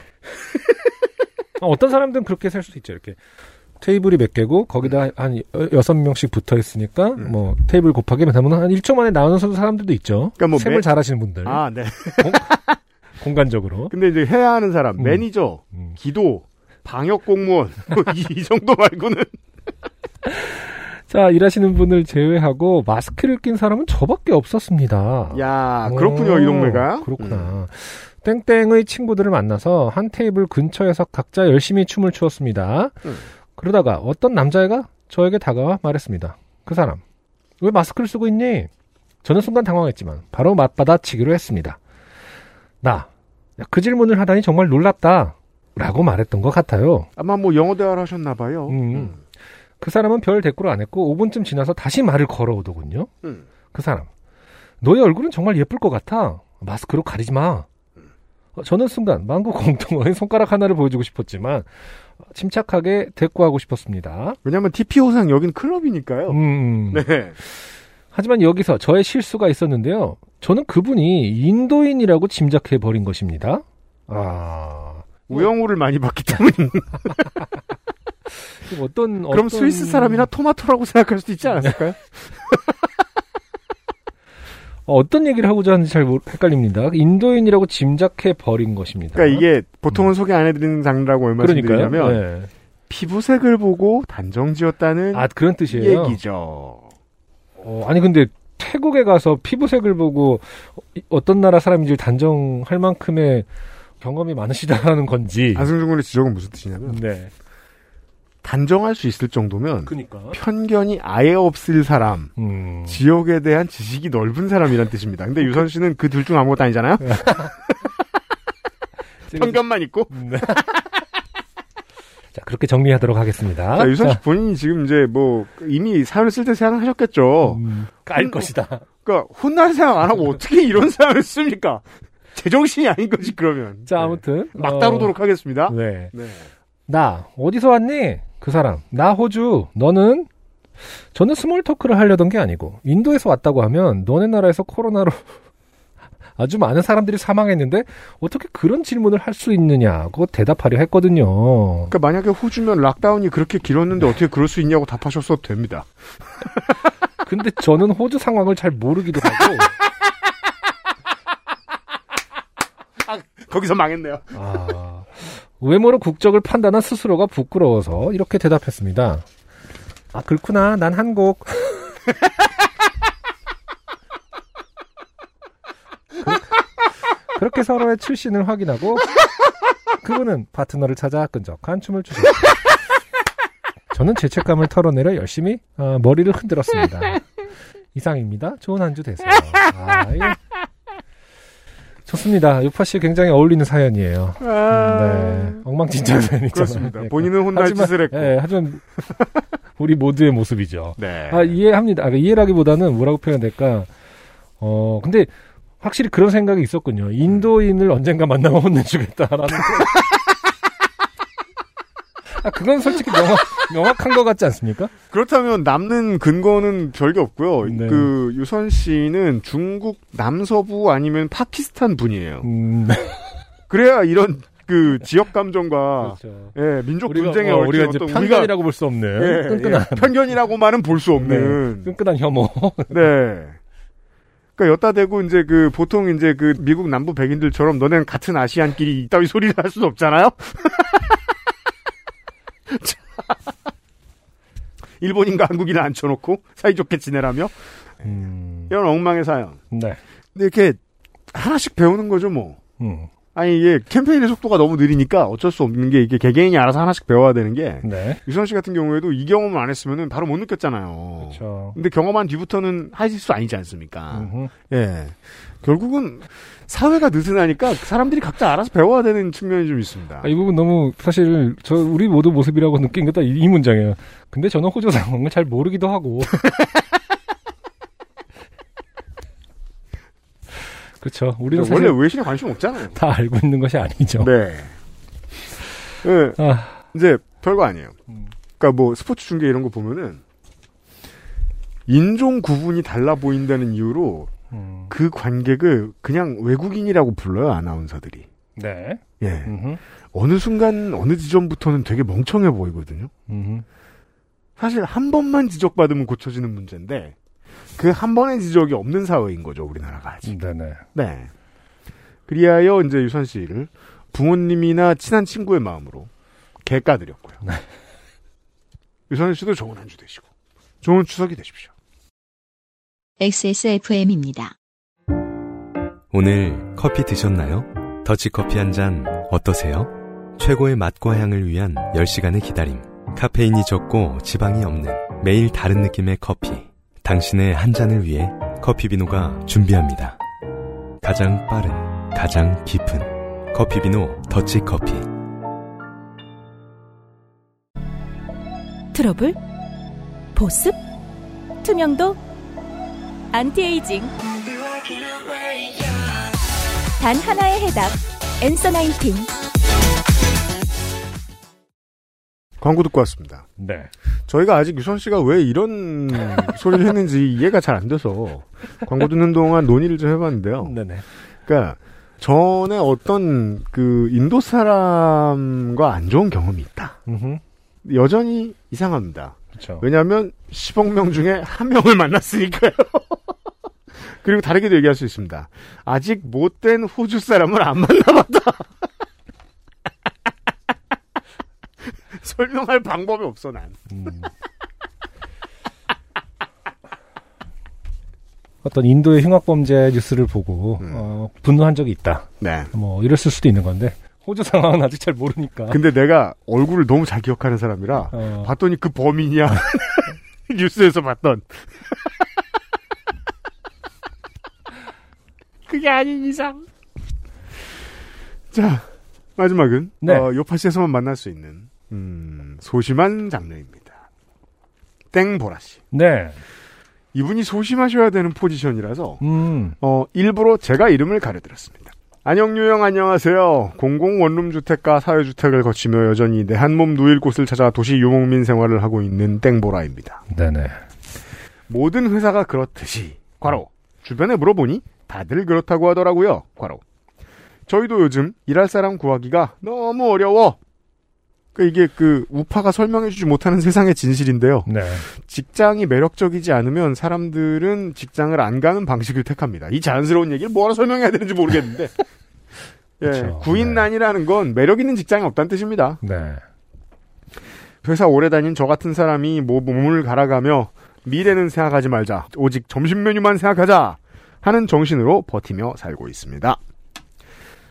어, 어떤 사람들은 그렇게 셀수 있죠. 이렇게 테이블이 몇 개고 거기다 한 여- 여섯 명씩 붙어 있으니까 음. 뭐 테이블 곱하기 하면 한 1초 만에 나오는 사람들도 있죠. 그러니까 뭐 셈을 매- 잘하시는 분들 아, 네. 공간적으로. 근데 이제 해야 하는 사람, 음. 매니저, 음. 기도, 방역 공무원 뭐 이, 이 정도 말고는 자, 일하시는 분을 제외하고 마스크를 낀 사람은 저밖에 없었습니다. 야, 그렇군요, 오, 이 동네가. 그렇구나. 음. 땡땡의 친구들을 만나서 한 테이블 근처에서 각자 열심히 춤을 추었습니다. 음. 그러다가 어떤 남자애가 저에게 다가와 말했습니다. 그 사람, 왜 마스크를 쓰고 있니? 저는 순간 당황했지만 바로 맞받아치기로 했습니다. 나, 야, 그 질문을 하다니 정말 놀랍다. 라고 말했던 것 같아요. 아마 뭐 영어 대화를 하셨나 봐요. 음. 그 사람은 별 대꾸를 안 했고 5분쯤 지나서 다시 말을 걸어오더군요. 음. 그 사람. 너의 얼굴은 정말 예쁠 것 같아. 마스크로 가리지 마. 어, 저는 순간 망고 공통어의 손가락 하나를 보여주고 싶었지만 어, 침착하게 대꾸하고 싶었습니다. 왜냐면 TPO상 여긴 클럽이니까요. 음. 네. 하지만 여기서 저의 실수가 있었는데요. 저는 그분이 인도인이라고 짐작해 버린 것입니다. 아. 우영우를 많이 봤기 때문에 어떤 그럼 어떤- 스위스 사람이나 토마토라고 생각할 수도 있지 않았을까요? 어, 어떤 얘기를 하고자 하는지 잘 헷갈립니다. 인도인이라고 짐작해 버린 것입니다. 그러니까 이게 보통은 소개 안 해드리는 장르라고 왜 음. 그러니까요. 말씀드리냐면 네. 피부색을 보고 단정지었다는 아 그런 뜻이에요. 얘기죠. 어, 아니 근데 태국에 가서 피부색을 보고 어- 어떤 나라 사람인지 단정할 만큼의 경험이 많으시다는 건지. 안승준 군의 지적은 무슨 뜻이냐면 네. 단정할 수 있을 정도면 그니까. 편견이 아예 없을 사람, 음. 지역에 대한 지식이 넓은 사람이란 뜻입니다. 근데 유선 씨는 그 둘 중 아무것도 아니잖아요. 편견만 있고. 네. 자 그렇게 정리하도록 하겠습니다. 자, 유선 씨 자, 본인이 지금 이제 뭐 이미 사연을 쓸 때 생각하셨겠죠. 음, 깔 음, 것이다. 그러니까 혼날 생각 안 하고 어떻게 이런 사연을 씁니까? 제정신이 아닌 거지 그러면. 자 네. 아무튼 막 어, 다루도록 하겠습니다. 네. 네. 나 어디서 왔니? 그 사람 나 호주 너는 저는 small talk를 하려던 게 아니고 인도에서 왔다고 하면 너네 나라에서 코로나로 아주 많은 사람들이 사망했는데 어떻게 그런 질문을 할 수 있느냐고 대답하려 했거든요. 그러니까 만약에 호주면 락다운이 그렇게 길었는데 어떻게 그럴 수 있냐고 답하셨어도 됩니다. 근데 저는 호주 상황을 잘 모르기도 하고 거기서 망했네요. 아, 외모로 국적을 판단한 스스로가 부끄러워서 이렇게 대답했습니다. 아 그렇구나 난 한국 그렇게 서로의 출신을 확인하고 그분은 파트너를 찾아 끈적한 춤을 추셨다. 저는 죄책감을 털어내려 열심히 어, 머리를 흔들었습니다. 이상입니다. 좋은 한 주 되세요. 아, 예. 좋습니다. 유파 씨 굉장히 어울리는 사연이에요. 네. 엉망진창 사연이잖아요. 그렇습니다. 네. 본인은 혼날 하지만, 짓을 했고. 예, 하지만 우리 모두의 모습이죠. 네. 아, 이해합니다. 아, 이해라기보다는 뭐라고 표현될까? 어, 근데 확실히 그런 생각이 있었군요. 인도인을 언젠가 만나면 혼내주겠다라는. 아, 그건 솔직히 명확, 명확 한 것 같지 않습니까? 그렇다면 남는 근거는 별게 없고요. 네. 그 유선 씨는 중국 남서부 아니면 파키스탄 분이에요. 음, 그래야 이런 그 지역 감정과 그렇죠. 예, 민족 우리가, 분쟁에 어, 우리가 이제 편견이라고 볼 수 없는 예, 끈끈한, 예, 편견이라고만은 볼 수 없는 끈끈한 혐오. 네. 그러니까 여따 대고 이제 그 보통 이제 그 미국 남부 백인들처럼 너네는 같은 아시안끼리 이따위 소리를 할 수는 없잖아요. 일본인과 한국인을 앉혀놓고 사이좋게 지내라며 음, 이런 엉망의 사연. 네. 근데 이렇게 하나씩 배우는 거죠 뭐. 음, 아니 이게 캠페인의 속도가 너무 느리니까 어쩔 수 없는 게 이게 개개인이 알아서 하나씩 배워야 되는 게 네. 유선 씨 같은 경우에도 이 경험을 안 했으면은 바로 못 느꼈잖아요. 그렇죠. 근데 경험한 뒤부터는 하실 수 아니지 않습니까? 음흠. 예. 결국은 사회가 느슨하니까 사람들이 각자 알아서 배워야 되는 측면이 좀 있습니다. 아, 이 부분 너무 사실 저 우리 모두 모습이라고 느낀 게딱이 문장이에요. 근데 저는 호주 상황을 잘 모르기도 하고. 그렇죠. 우리는 원래 외신에 관심 없잖아요. 다 알고 있는 것이 아니죠. 네. 예, 아, 이제 별거 아니에요. 음. 그러니까 뭐 스포츠 중계 이런 거 보면은 인종 구분이 달라 보인다는 이유로 음, 그 관객을 그냥 외국인이라고 불러요 아나운서들이. 네. 예. 음흠, 어느 순간 어느 지점부터는 되게 멍청해 보이거든요. 음흠. 사실 한 번만 지적받으면 고쳐지는 문제인데 그 한 번의 지적이 없는 사회인 거죠 우리나라가 아직. 네네. 네. 그리하여 이제 유선 씨를 부모님이나 친한 친구의 마음으로 개까드렸고요. 네. 유선 씨도 좋은 한 주 되시고 좋은 추석이 되십시오. XSFM입니다. 오늘 커피 드셨나요? 더치커피 한 잔 어떠세요? 최고의 맛과 향을 위한 10시간의 기다림. 카페인이 적고 지방이 없는 매일 다른 느낌의 커피. 당신의 한 잔을 위해 커피비노가 준비합니다. 가장 빠른, 가장 깊은 커피비노 더치커피. 트러블? 보습? 투명도? 안티에이징 단 하나의 해답 Answer Nineteen 광고 듣고 왔습니다. 네. 저희가 아직 유선 씨가 왜 이런 소리를 했는지 이해가 잘 안 돼서 광고 듣는 동안 논의를 좀 해봤는데요. 네네. 그러니까 전에 어떤 그 인도 사람과 안 좋은 경험이 있다. 음흠. 여전히 이상합니다. 그렇죠. 왜냐하면 10억 명 중에 한 명을 만났으니까요. 그리고 다르게도 얘기할 수 있습니다. 아직 못된 호주 사람을 안 만나봤다. 설명할 방법이 없어 난. 음. 어떤 인도의 흉악 범죄 뉴스를 보고 음. 어, 분노한 적이 있다. 네. 뭐 이랬을 수도 있는 건데 호주 상황은 아직 잘 모르니까. 근데 내가 얼굴을 너무 잘 기억하는 사람이라 어, 봤더니 그 범인이야. 뉴스에서 봤던. 그게 아닌 이상. 자, 마지막은 네. 어, 요파시에서만 만날 수 있는 음, 소심한 장르입니다. 땡보라 씨. 네. 이분이 소심하셔야 되는 포지션이라서 음. 어, 일부러 제가 이름을 가려드렸습니다. 안녕유영 안녕하세요. 공공 원룸 주택과 사회 주택을 거치며 여전히 내 한 몸 누일 곳을 찾아 도시 유목민 생활을 하고 있는 땡보라입니다. 네네. 모든 회사가 그렇듯이 과로 주변에 물어보니 다들 그렇다고 하더라고요. 과로 저희도 요즘 일할 사람 구하기가 너무 어려워. 그 이게 그 우파가 설명해주지 못하는 세상의 진실인데요. 네. 직장이 매력적이지 않으면 사람들은 직장을 안 가는 방식을 택합니다. 이 자연스러운 얘기를 뭐라 설명해야 되는지 모르겠는데. 예. 구인난이라는 건 매력 있는 직장이 없다는 뜻입니다. 네. 회사 오래 다닌 저 같은 사람이 뭐 몸을 갈아가며 미래는 생각하지 말자. 오직 점심 메뉴만 생각하자. 하는 정신으로 버티며 살고 있습니다.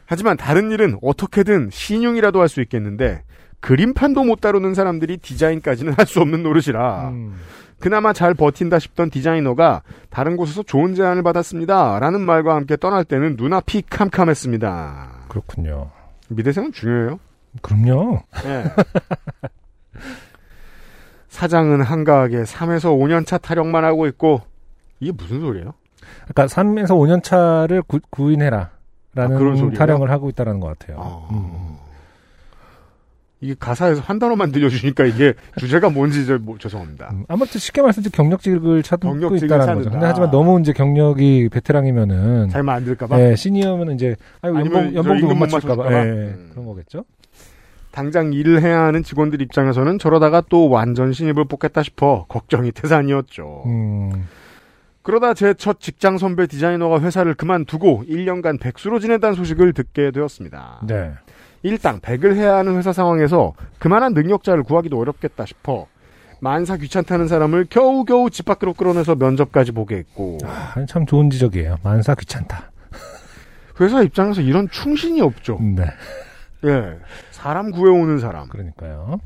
하지만 다른 일은 어떻게든 신용이라도 할 수 있겠는데 그림판도 못 다루는 사람들이 디자인까지는 할 수 없는 노릇이라 음. 그나마 잘 버틴다 싶던 디자이너가 다른 곳에서 좋은 제안을 받았습니다. 라는 말과 함께 떠날 때는 눈앞이 캄캄했습니다. 그렇군요. 미대생은 중요해요. 그럼요. 예. 사장은 한가하게 3에서 5년 차 타령만 하고 있고 이게 무슨 소리예요? 그러니까 3에서 5년 차를 구. 아, 그런 라는 소리예요? 타령을 하고 있다는 것 같아요. 아. 음. 이게 가사에서 한 단어만 들려주니까 이게 주제가 뭔지 저, 뭐, 죄송합니다. 음, 아무튼 쉽게 말해서 경력직을 찾고 경력직을 있다는 찾는다. 거죠. 근데 하지만 너무 이제 경력이 베테랑이면은 잘 만들까봐 예, 시니어면 이제 아유, 연봉 저 연봉도 못 맞출까봐 맞춰줄까봐? 예, 음. 그런 거겠죠. 당장 일을 해야 하는 직원들 입장에서는 저러다가 또 완전 신입을 뽑겠다 싶어 걱정이 태산이었죠. 음, 그러다 제 첫 직장 선배 디자이너가 회사를 그만두고 1년간 백수로 지낸다는 소식을 듣게 되었습니다. 네. 일당 100을 해야 하는 회사 상황에서 그만한 능력자를 구하기도 어렵겠다 싶어 만사 귀찮다는 사람을 겨우겨우 집 밖으로 끌어내서 면접까지 보게 했고 아, 참 좋은 지적이에요. 만사 귀찮다. 회사 입장에서 이런 충신이 없죠. 네. 예. 사람 구해오는 사람. 그러니까요.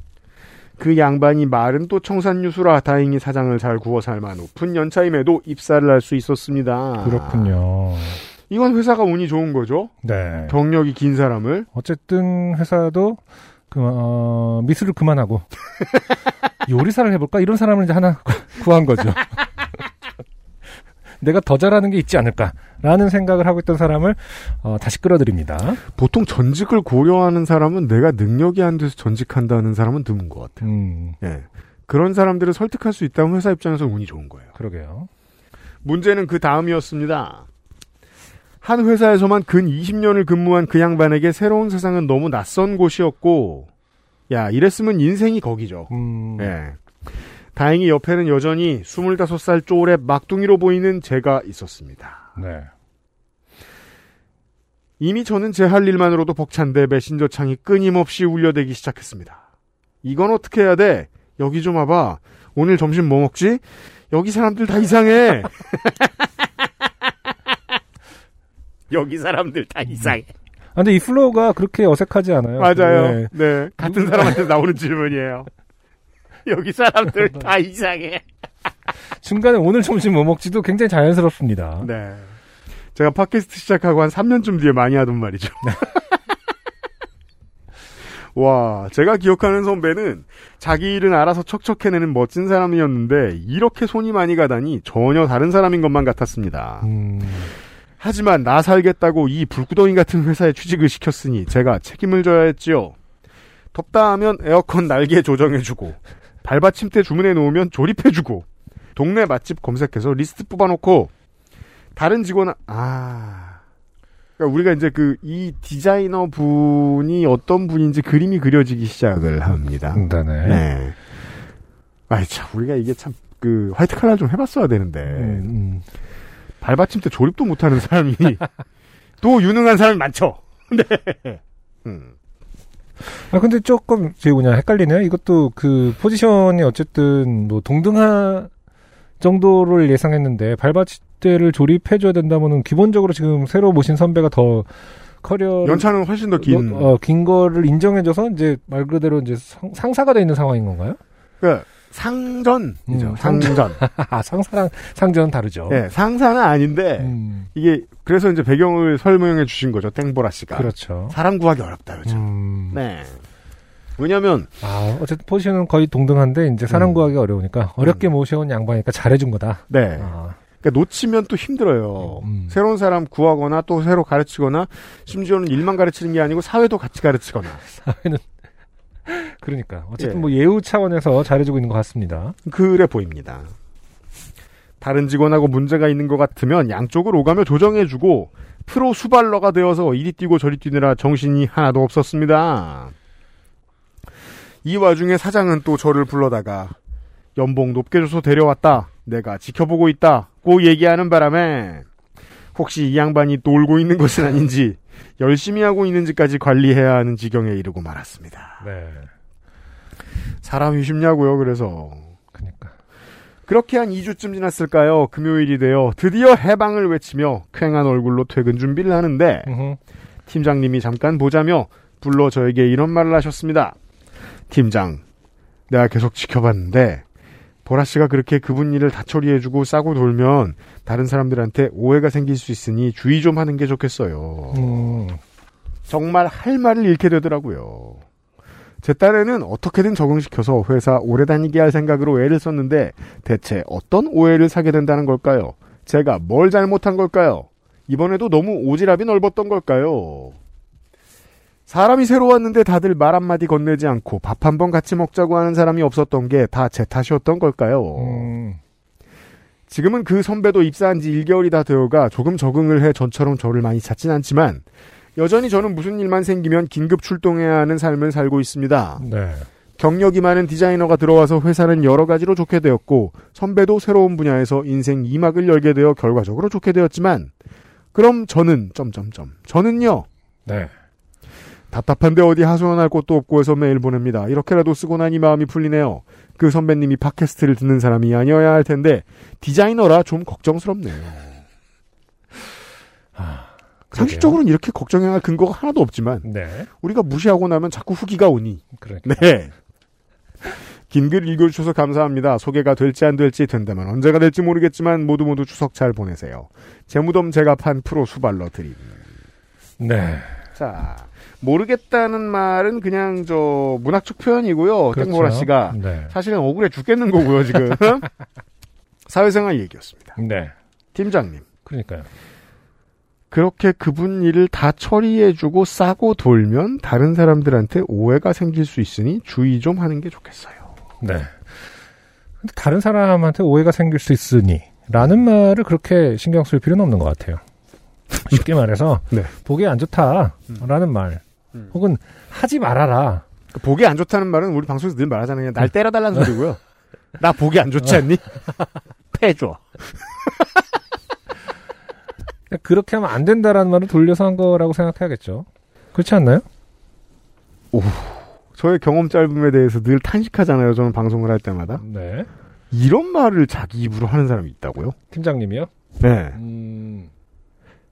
그 양반이 말은 또 청산유수라 다행히 사장을 잘 구워 삶아 높은 연차임에도 입사를 할 수 있었습니다. 그렇군요. 이건 회사가 운이 좋은 거죠. 네. 경력이 긴 사람을 어쨌든 회사도 그, 어, 미술을 그만하고 요리사를 해볼까 이런 사람을 이제 하나 구한 거죠. 내가 더 잘하는 게 있지 않을까라는 생각을 하고 있던 사람을 어, 다시 끌어들입니다. 보통 전직을 고려하는 사람은 내가 능력이 안 돼서 전직한다는 사람은 드문 것 같아요. 음, 예. 그런 사람들을 설득할 수 있다면 회사 입장에서 운이 좋은 거예요. 그러게요. 문제는 그 다음이었습니다. 한 회사에서만 근 20년을 근무한 그 양반에게 새로운 세상은 너무 낯선 곳이었고, 야, 이랬으면 인생이 거기죠. 음, 예. 다행히 옆에는 여전히 25살 쪼래 막둥이로 보이는 제가 있었습니다. 네. 이미 저는 제 할 일만으로도 벅찬데 메신저 창이 끊임없이 울려대기 시작했습니다. 이건 어떻게 해야 돼? 여기 좀 와봐. 오늘 점심 뭐 먹지? 여기 사람들 다 이상해. 여기 사람들 다 이상해. 아, 근데 이 flow가 그렇게 어색하지 않아요. 맞아요. 네. 네. 같은 사람한테 나오는 질문이에요. 여기 사람들 다 이상해. 중간에 오늘 점심 뭐 먹지도 굉장히 자연스럽습니다. 네. 제가 팟캐스트 시작하고 한 3년쯤 뒤에 많이 하던 말이죠. 와, 제가 기억하는 선배는 자기 일은 알아서 척척해내는 멋진 사람이었는데 이렇게 손이 많이 가다니 전혀 다른 사람인 것만 같았습니다. 음, 하지만 나 살겠다고 이 불구덩이 같은 회사에 취직을 시켰으니 제가 책임을 져야 했지요. 덥다 하면 에어컨 날개 조정해주고 발받침대 주문해 놓으면 조립해주고 동네 맛집 검색해서 리스트 뽑아놓고 다른 직원 아 그러니까 우리가 이제 그 이 디자이너 분이 어떤 분인지 그림이 그려지기 시작을 합니다. 네네. 네. 아이 참 우리가 이게 참 그 화이트 칼라 좀 해봤어야 되는데 음, 음. 발받침대 조립도 못하는 사람이 또 유능한 사람이 많죠. 네. 음. 아, 근데 조금, 제 뭐냐, 헷갈리네요. 이것도 그, 포지션이 어쨌든, 뭐, 동등한 정도를 예상했는데, 발받침대를 조립해줘야 된다면은, 기본적으로 지금 새로 모신 선배가 더, 커리어. 연차는 훨씬 더 긴. 어, 긴 거를 인정해줘서, 이제, 말 그대로 이제 상, 상사가 돼 있는 상황인 건가요? 그 상전이죠. 음, 상전. 아, 상사랑 상전은 다르죠. 네, 상사는 아닌데 음, 이게 그래서 이제 배경을 설명해 주신 거죠. 땡보라 씨가. 그렇죠. 사람 구하기 어렵다 요즘. 음, 네. 왜냐면 아, 어쨌든 포지션은 거의 동등한데, 이제 사람 음. 구하기 어려우니까, 어렵게 모셔온 양반이니까 잘해준 거다. 네. 아, 그러니까 놓치면 또 힘들어요. 음. 새로운 사람 구하거나 또 새로 가르치거나 심지어는 일만 가르치는 게 아니고 사회도 같이 가르치거나. 사회는 그러니까 어쨌든 예. 뭐 예우 차원에서 잘해주고 있는 것 같습니다. 그래 보입니다. 다른 직원하고 문제가 있는 것 같으면 양쪽을 오가며 조정해주고 프로 수발러가 되어서 이리 뛰고 저리 뛰느라 정신이 하나도 없었습니다. 이 와중에 사장은 또 저를 불러다가 연봉 높게 줘서 데려왔다. 내가 지켜보고 있다고 얘기하는 바람에 혹시 이 양반이 놀고 있는 것은 아닌지 열심히 하고 있는지까지 관리해야 하는 지경에 이르고 말았습니다. 네. 사람이 쉽냐고요, 그래서. 그러니까 그렇게 한 2주쯤 지났을까요? 금요일이 되어 드디어 해방을 외치며 쾌한 얼굴로 퇴근 준비를 하는데. 팀장님이 잠깐 보자며 불러 저에게 이런 말을 하셨습니다. 팀장, 내가 계속 지켜봤는데 보라 씨가 그렇게 그분 일을 다 처리해주고 싸고 돌면 다른 사람들한테 오해가 생길 수 있으니 주의 좀 하는 게 좋겠어요. 음, 정말 할 말을 잃게 되더라고요. 제 딸에는 어떻게든 적응시켜서 회사 오래 다니게 할 생각으로 애를 썼는데 대체 어떤 오해를 사게 된다는 걸까요? 제가 뭘 잘못한 걸까요? 이번에도 너무 오지랖이 넓었던 걸까요? 사람이 새로 왔는데 다들 말 한마디 건네지 않고 밥 한 번 같이 먹자고 하는 사람이 없었던 게 다 제 탓이었던 걸까요? 음, 지금은 그 선배도 입사한 지 1개월이 다 되어가 조금 적응을 해 전처럼 저를 많이 찾진 않지만 여전히 저는 무슨 일만 생기면 긴급 출동해야 하는 삶을 살고 있습니다. 네. 경력이 많은 디자이너가 들어와서 회사는 여러 가지로 좋게 되었고 선배도 새로운 분야에서 인생 2막을 열게 되어 결과적으로 좋게 되었지만 그럼 저는 점점점 저는요 네. 답답한데 어디 하소연할 곳도 없고 해서 메일 보냅니다. 이렇게라도 쓰고 나니 마음이 풀리네요. 그 선배님이 팟캐스트를 듣는 사람이 아니어야 할 텐데 디자이너라 좀 걱정스럽네요. 아, 상식적으로는 이렇게 걱정해야 할 근거가 하나도 없지만 네. 우리가 무시하고 나면 자꾸 후기가 오니 그러니까. 네. 긴 글 읽어주셔서 감사합니다. 소개가 될지 안 될지 된다면 언제가 될지 모르겠지만 모두 모두 추석 잘 보내세요. 제 무덤 제가 판 프로 수발러 드림. 네. 자, 모르겠다는 말은 그냥 저 문학적 표현이고요. 그렇죠. 땡보라 씨가 네. 사실은 억울해 죽겠는 거고요, 지금. 사회생활 얘기였습니다. 네. 팀장님. 그러니까요. 그렇게 그분 일을 다 처리해주고 싸고 돌면 다른 사람들한테 오해가 생길 수 있으니 주의 좀 하는 게 좋겠어요. 네. 근데 다른 사람한테 오해가 생길 수 있으니 라는 말을 그렇게 신경 쓸 필요는 없는 것 같아요. 쉽게 말해서 네. 보기 안 좋다라는 말 음. 혹은 하지 말아라. 보기 안 좋다는 말은 우리 방송에서 늘 말하잖아요. 날 때려달라는 소리고요. 나 보기 안 좋지 않니? 패줘. 그렇게 하면 안 된다라는 말을 돌려서 한 거라고 생각해야겠죠. 그렇지 않나요? 저의 경험 짧음에 대해서 늘 탄식하잖아요. 저는 방송을 할 때마다. 네. 이런 말을 자기 입으로 하는 사람이 있다고요? 팀장님이요? 네. 음,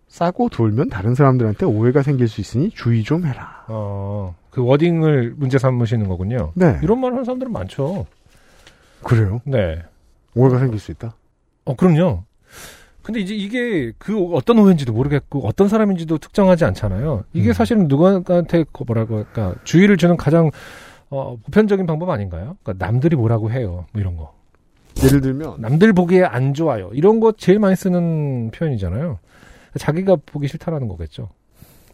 싸고 돌면 다른 사람들한테 오해가 생길 수 있으니 주의 좀 해라. 어, 그 워딩을 문제 삼으시는 거군요. 네. 이런 말 하는 사람들은 많죠. 그래요? 네. 오해가 생길 수 있다? 어, 그럼요. 근데 이제 이게 그 어떤 오해인지도 모르겠고 어떤 사람인지도 특정하지 않잖아요. 이게 음. 사실은 누구한테 그 뭐라고 할까 주의를 주는 가장 어, 보편적인 방법 아닌가요? 그러니까 남들이 뭐라고 해요, 뭐 이런 거. 예를 들면 남들 보기에 안 좋아요. 이런 거 제일 많이 쓰는 표현이잖아요. 자기가 보기 싫다라는 거겠죠.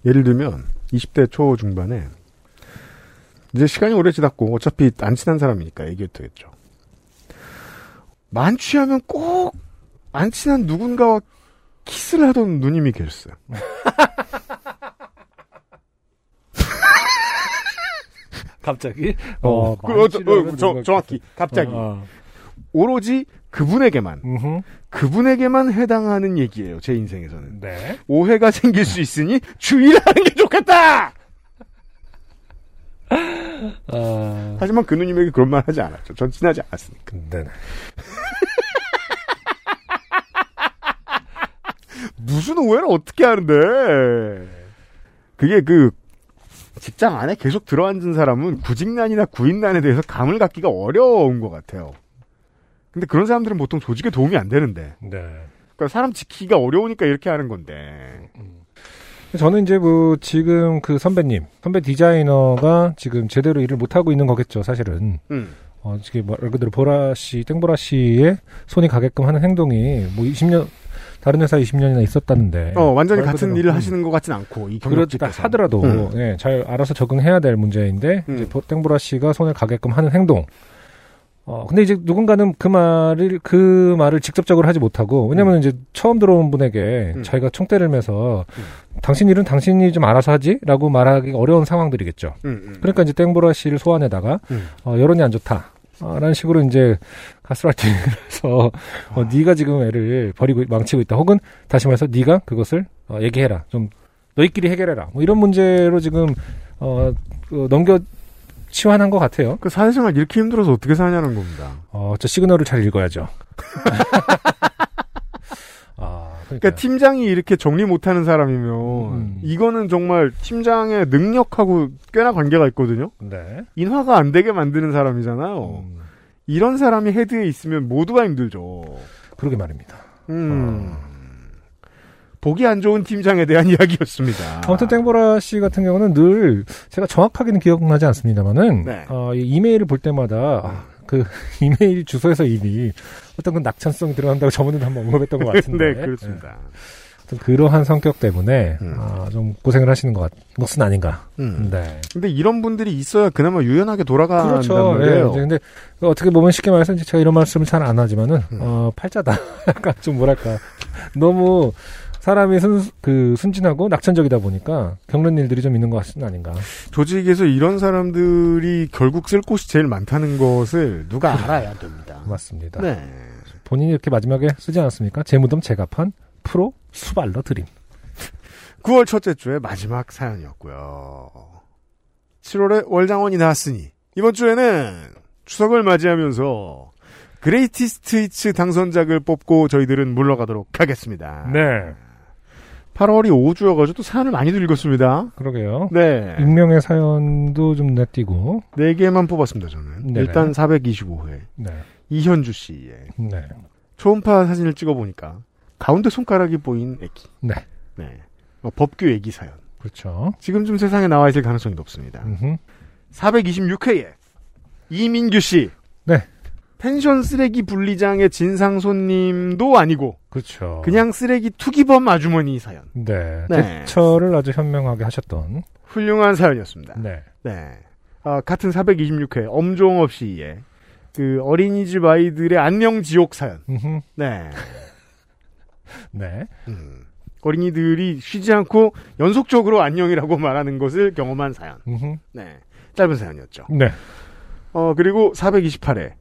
예를 들면 20대 초 중반에 이제 시간이 오래 지났고 어차피 안 친한 사람이니까 얘기해도 되겠죠. 만취하면 꼭 안 친한 누군가와 키스를 하던 누님이 계셨어요. 갑자기? 어, 그, 어, 저, 어, 저, 정확히 갑자기 어, 오로지 그분에게만 음흠. 그분에게만 해당하는 얘기예요. 제 인생에서는 네. 오해가 생길 수 있으니 주의를 하는 게 좋겠다. 어, 하지만 그 누님에게 그런 말 하지 않았죠. 전 친하지 않았으니까. 네. 무슨 오해를 어떻게 하는데? 그게 그 직장 안에 계속 들어앉은 사람은 구직난이나 구인난에 대해서 감을 갖기가 어려운 것 같아요. 근데 그런 사람들은 보통 조직에 도움이 안 되는데. 네. 그러니까 사람 지키기가 어려우니까 이렇게 하는 건데. 저는 이제 뭐 지금 그 선배님, 선배 디자이너가 지금 제대로 일을 못 하고 있는 거겠죠, 사실은. 음. 어, 이게 말 그대로 보라 씨, 땡보라 씨의 손이 가게끔 하는 행동이 뭐 20년 다른 회사 20년이나 있었다는데. 어, 완전히 말 같은 일을 음, 하시는 것 같진 않고, 이 그렇다. 하더라도 음. 예, 잘 알아서 적응해야 될 문제인데 음. 이제 보- 땡보라 씨가 손을 가게끔 하는 행동. 어 근데 이제 누군가는 그 말을 그 말을 직접적으로 하지 못하고 왜냐면 이제 처음 들어온 분에게 음. 자기가 총대를 매서 음. 당신 일은 당신이 좀 알아서 하지 라고 말하기 어려운 상황들이겠죠. 음, 음. 그러니까 이제 땡보라 씨를 소환해다가 음. 어, 여론이 안 좋다. 어, 라는 식으로 이제 가스라이팅을 해서 어, 네가 지금 애를 버리고 망치고 있다. 혹은 다시 말해서 네가 그것을 어, 얘기해라. 좀 너희끼리 해결해라. 뭐 이런 문제로 지금 어, 그 넘겨 치환한 것 같아요. 그 사회생활 이렇게 힘들어서 어떻게 사냐는 겁니다. 어, 저 시그널을 잘 읽어야죠. 아, 그러니까 팀장이 이렇게 정리 못하는 사람이면 음. 이거는 정말 팀장의 능력하고 꽤나 관계가 있거든요. 네. 인화가 안 되게 만드는 사람이잖아요. 음, 이런 사람이 헤드에 있으면 모두가 힘들죠. 그러게 말입니다. 음. 보기 안 좋은 팀장에 대한 이야기였습니다. 아무튼 땡보라 씨 같은 경우는 늘 제가 정확하게는 기억나지 않습니다만은 네. 어, 이 이메일을 볼 때마다 아, 그 이메일 주소에서 이미 어떤 그 낙천성이 들어간다고 저번에도 한번 언급했던 것 같은데 네, 그렇습니다. 아무튼 그러한 성격 때문에 음. 아, 좀 고생을 하시는 것 같, 몫은 아닌가. 음. 네. 근데 이런 분들이 있어야 그나마 유연하게 돌아간단 그렇죠. 예. 이제 근데 어떻게 보면 쉽게 말해서 이제 제가 이런 말씀을 잘 안 하지만은 음. 어, 팔자다. 약간 좀 뭐랄까 너무 사람이 순, 그 순진하고 낙천적이다 보니까 겪는 일들이 좀 있는 것 같은 아닌가. 조직에서 이런 사람들이 결국 쓸 곳이 제일 많다는 것을 누가 알아야 됩니다. 맞습니다. 네. 본인이 이렇게 마지막에 쓰지 않았습니까? 제 무덤 제가 판 프로 수발러 드림. 9월 첫째 주의 마지막 사연이었고요. 7월에 월장원이 나왔으니 이번 주에는 추석을 맞이하면서 Greatest Hits 당선작을 뽑고 저희들은 물러가도록 하겠습니다. 네. 8월이 5주여가지고 또 사연을 많이들 읽었습니다. 그러게요. 네. 익명의 사연도 좀 내띄고. 4개만 뽑았습니다, 저는. 네네. 일단 425회. 네. 이현주 씨의 네. 초음파 사진을 찍어보니까 가운데 손가락이 보인 애기. 네. 네. 어, 법규 애기 사연. 그렇죠. 지금쯤 세상에 나와 있을 가능성이 높습니다. 음흠. 426회에 이민규 씨. 네. 펜션 쓰레기 분리장의 진상 손님도 아니고 그렇죠. 그냥 쓰레기 투기범 아주머니 사연. 네. 네. 대처를 아주 현명하게 하셨던. 훌륭한 사연이었습니다. 네. 네. 아, 같은 426회 엄종업 씨의 그 어린이집 아이들의 안녕 지옥 사연. 음흠. 네. 네. 음. 어린이들이 쉬지 않고 연속적으로 안녕이라고 말하는 것을 경험한 사연. 음흠. 네. 짧은 사연이었죠. 네. 어, 그리고 428회.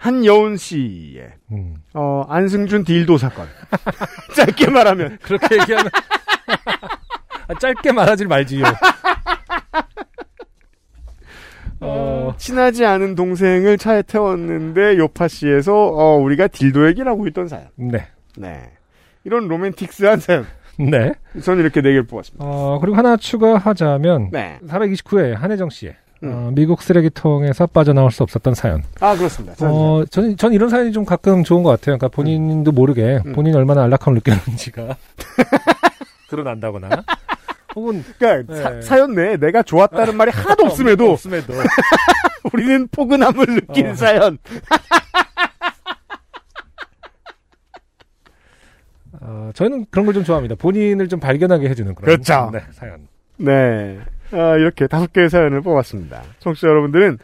한여운 씨의, 음. 어, 안승준 딜도 사건. 짧게 말하면. 그렇게 얘기하면 아, 짧게 말하지 말지요. 어, 친하지 않은 동생을 차에 태웠는데 요파씨에서 어, 우리가 딜도 얘기라고 했던 사연. 네. 네. 이런 로맨틱스한 사연. 네. 저는 이렇게 네 개를 뽑았습니다. 어, 그리고 하나 추가하자면 네. 429회 한혜정 씨의 음. 어, 미국 쓰레기통에서 빠져나올 수 없었던 사연. 아, 그렇습니다. 저는 어, 저는, 전 이런 사연이 좀 가끔 좋은 것 같아요. 그러니까 본인도 모르게 음. 본인 이 얼마나 안락함을 느꼈는지가 드러난다거나. 혹은, 그러니까 네. 사, 연 내에 내가 좋았다는 말이 하나도 없음에도 없음에도. 우리는 포근함을 느낀 어. 사연. 어, 저는 그런 걸 좀 좋아합니다. 본인을 좀 발견하게 해주는 그런. 그렇죠. 네, 사연. 네. 아, 이렇게 다섯 개의 사연을 뽑았습니다. 청취자 여러분들은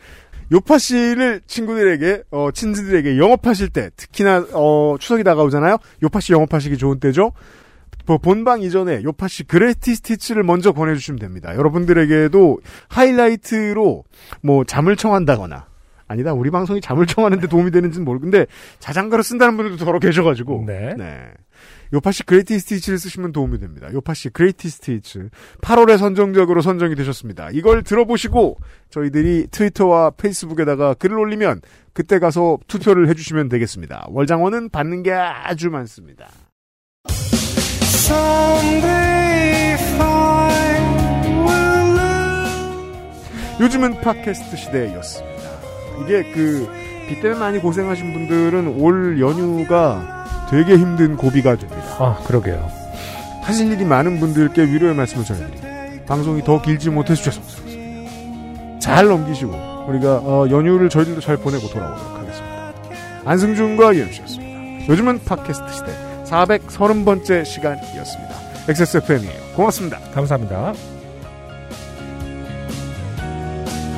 요파 씨를 친구들에게, 어, 친지들에게 영업하실 때, 특히나, 어, 추석이 다가오잖아요? 요파 씨 영업하시기 좋은 때죠? 뭐 본방 이전에 요파시 Greatest Hits를 먼저 권해주시면 됩니다. 여러분들에게도 하이라이트로 뭐 잠을 청한다거나, 아니다, 우리 방송이 잠을 청하는데 도움이 되는지는 모르겠는데, 자장가로 쓴다는 분들도 더러 계셔가지고, 네. 네. 요파시 Greatest Hits를 쓰시면 도움이 됩니다. 요파시 Greatest Hits. 8월에 선정적으로 선정이 되셨습니다. 이걸 들어보시고 저희들이 트위터와 페이스북에다가 글을 올리면 그때 가서 투표를 해주시면 되겠습니다. 월장원은 받는 게 아주 많습니다. 요즘은 팟캐스트 시대였습니다. 이게 그, 비 때문에 많이 고생하신 분들은 올 연휴가 되게 힘든 고비가 됩니다. 아, 그러게요. 하실 일이 많은 분들께 위로의 말씀을 전해드립니다. 방송이 더 길지 못해 주셔서 그렇습니다. 잘 넘기시고 우리가 어, 연휴를 저희들도 잘 보내고 돌아오도록 하겠습니다. 안승준과 유엠씨였습니다. 요즘은 팟캐스트 시대 430번째 시간이었습니다. XSFM이에요. 고맙습니다. 감사합니다.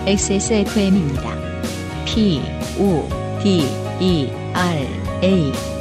XSFM입니다. P, O, D, E, R, A.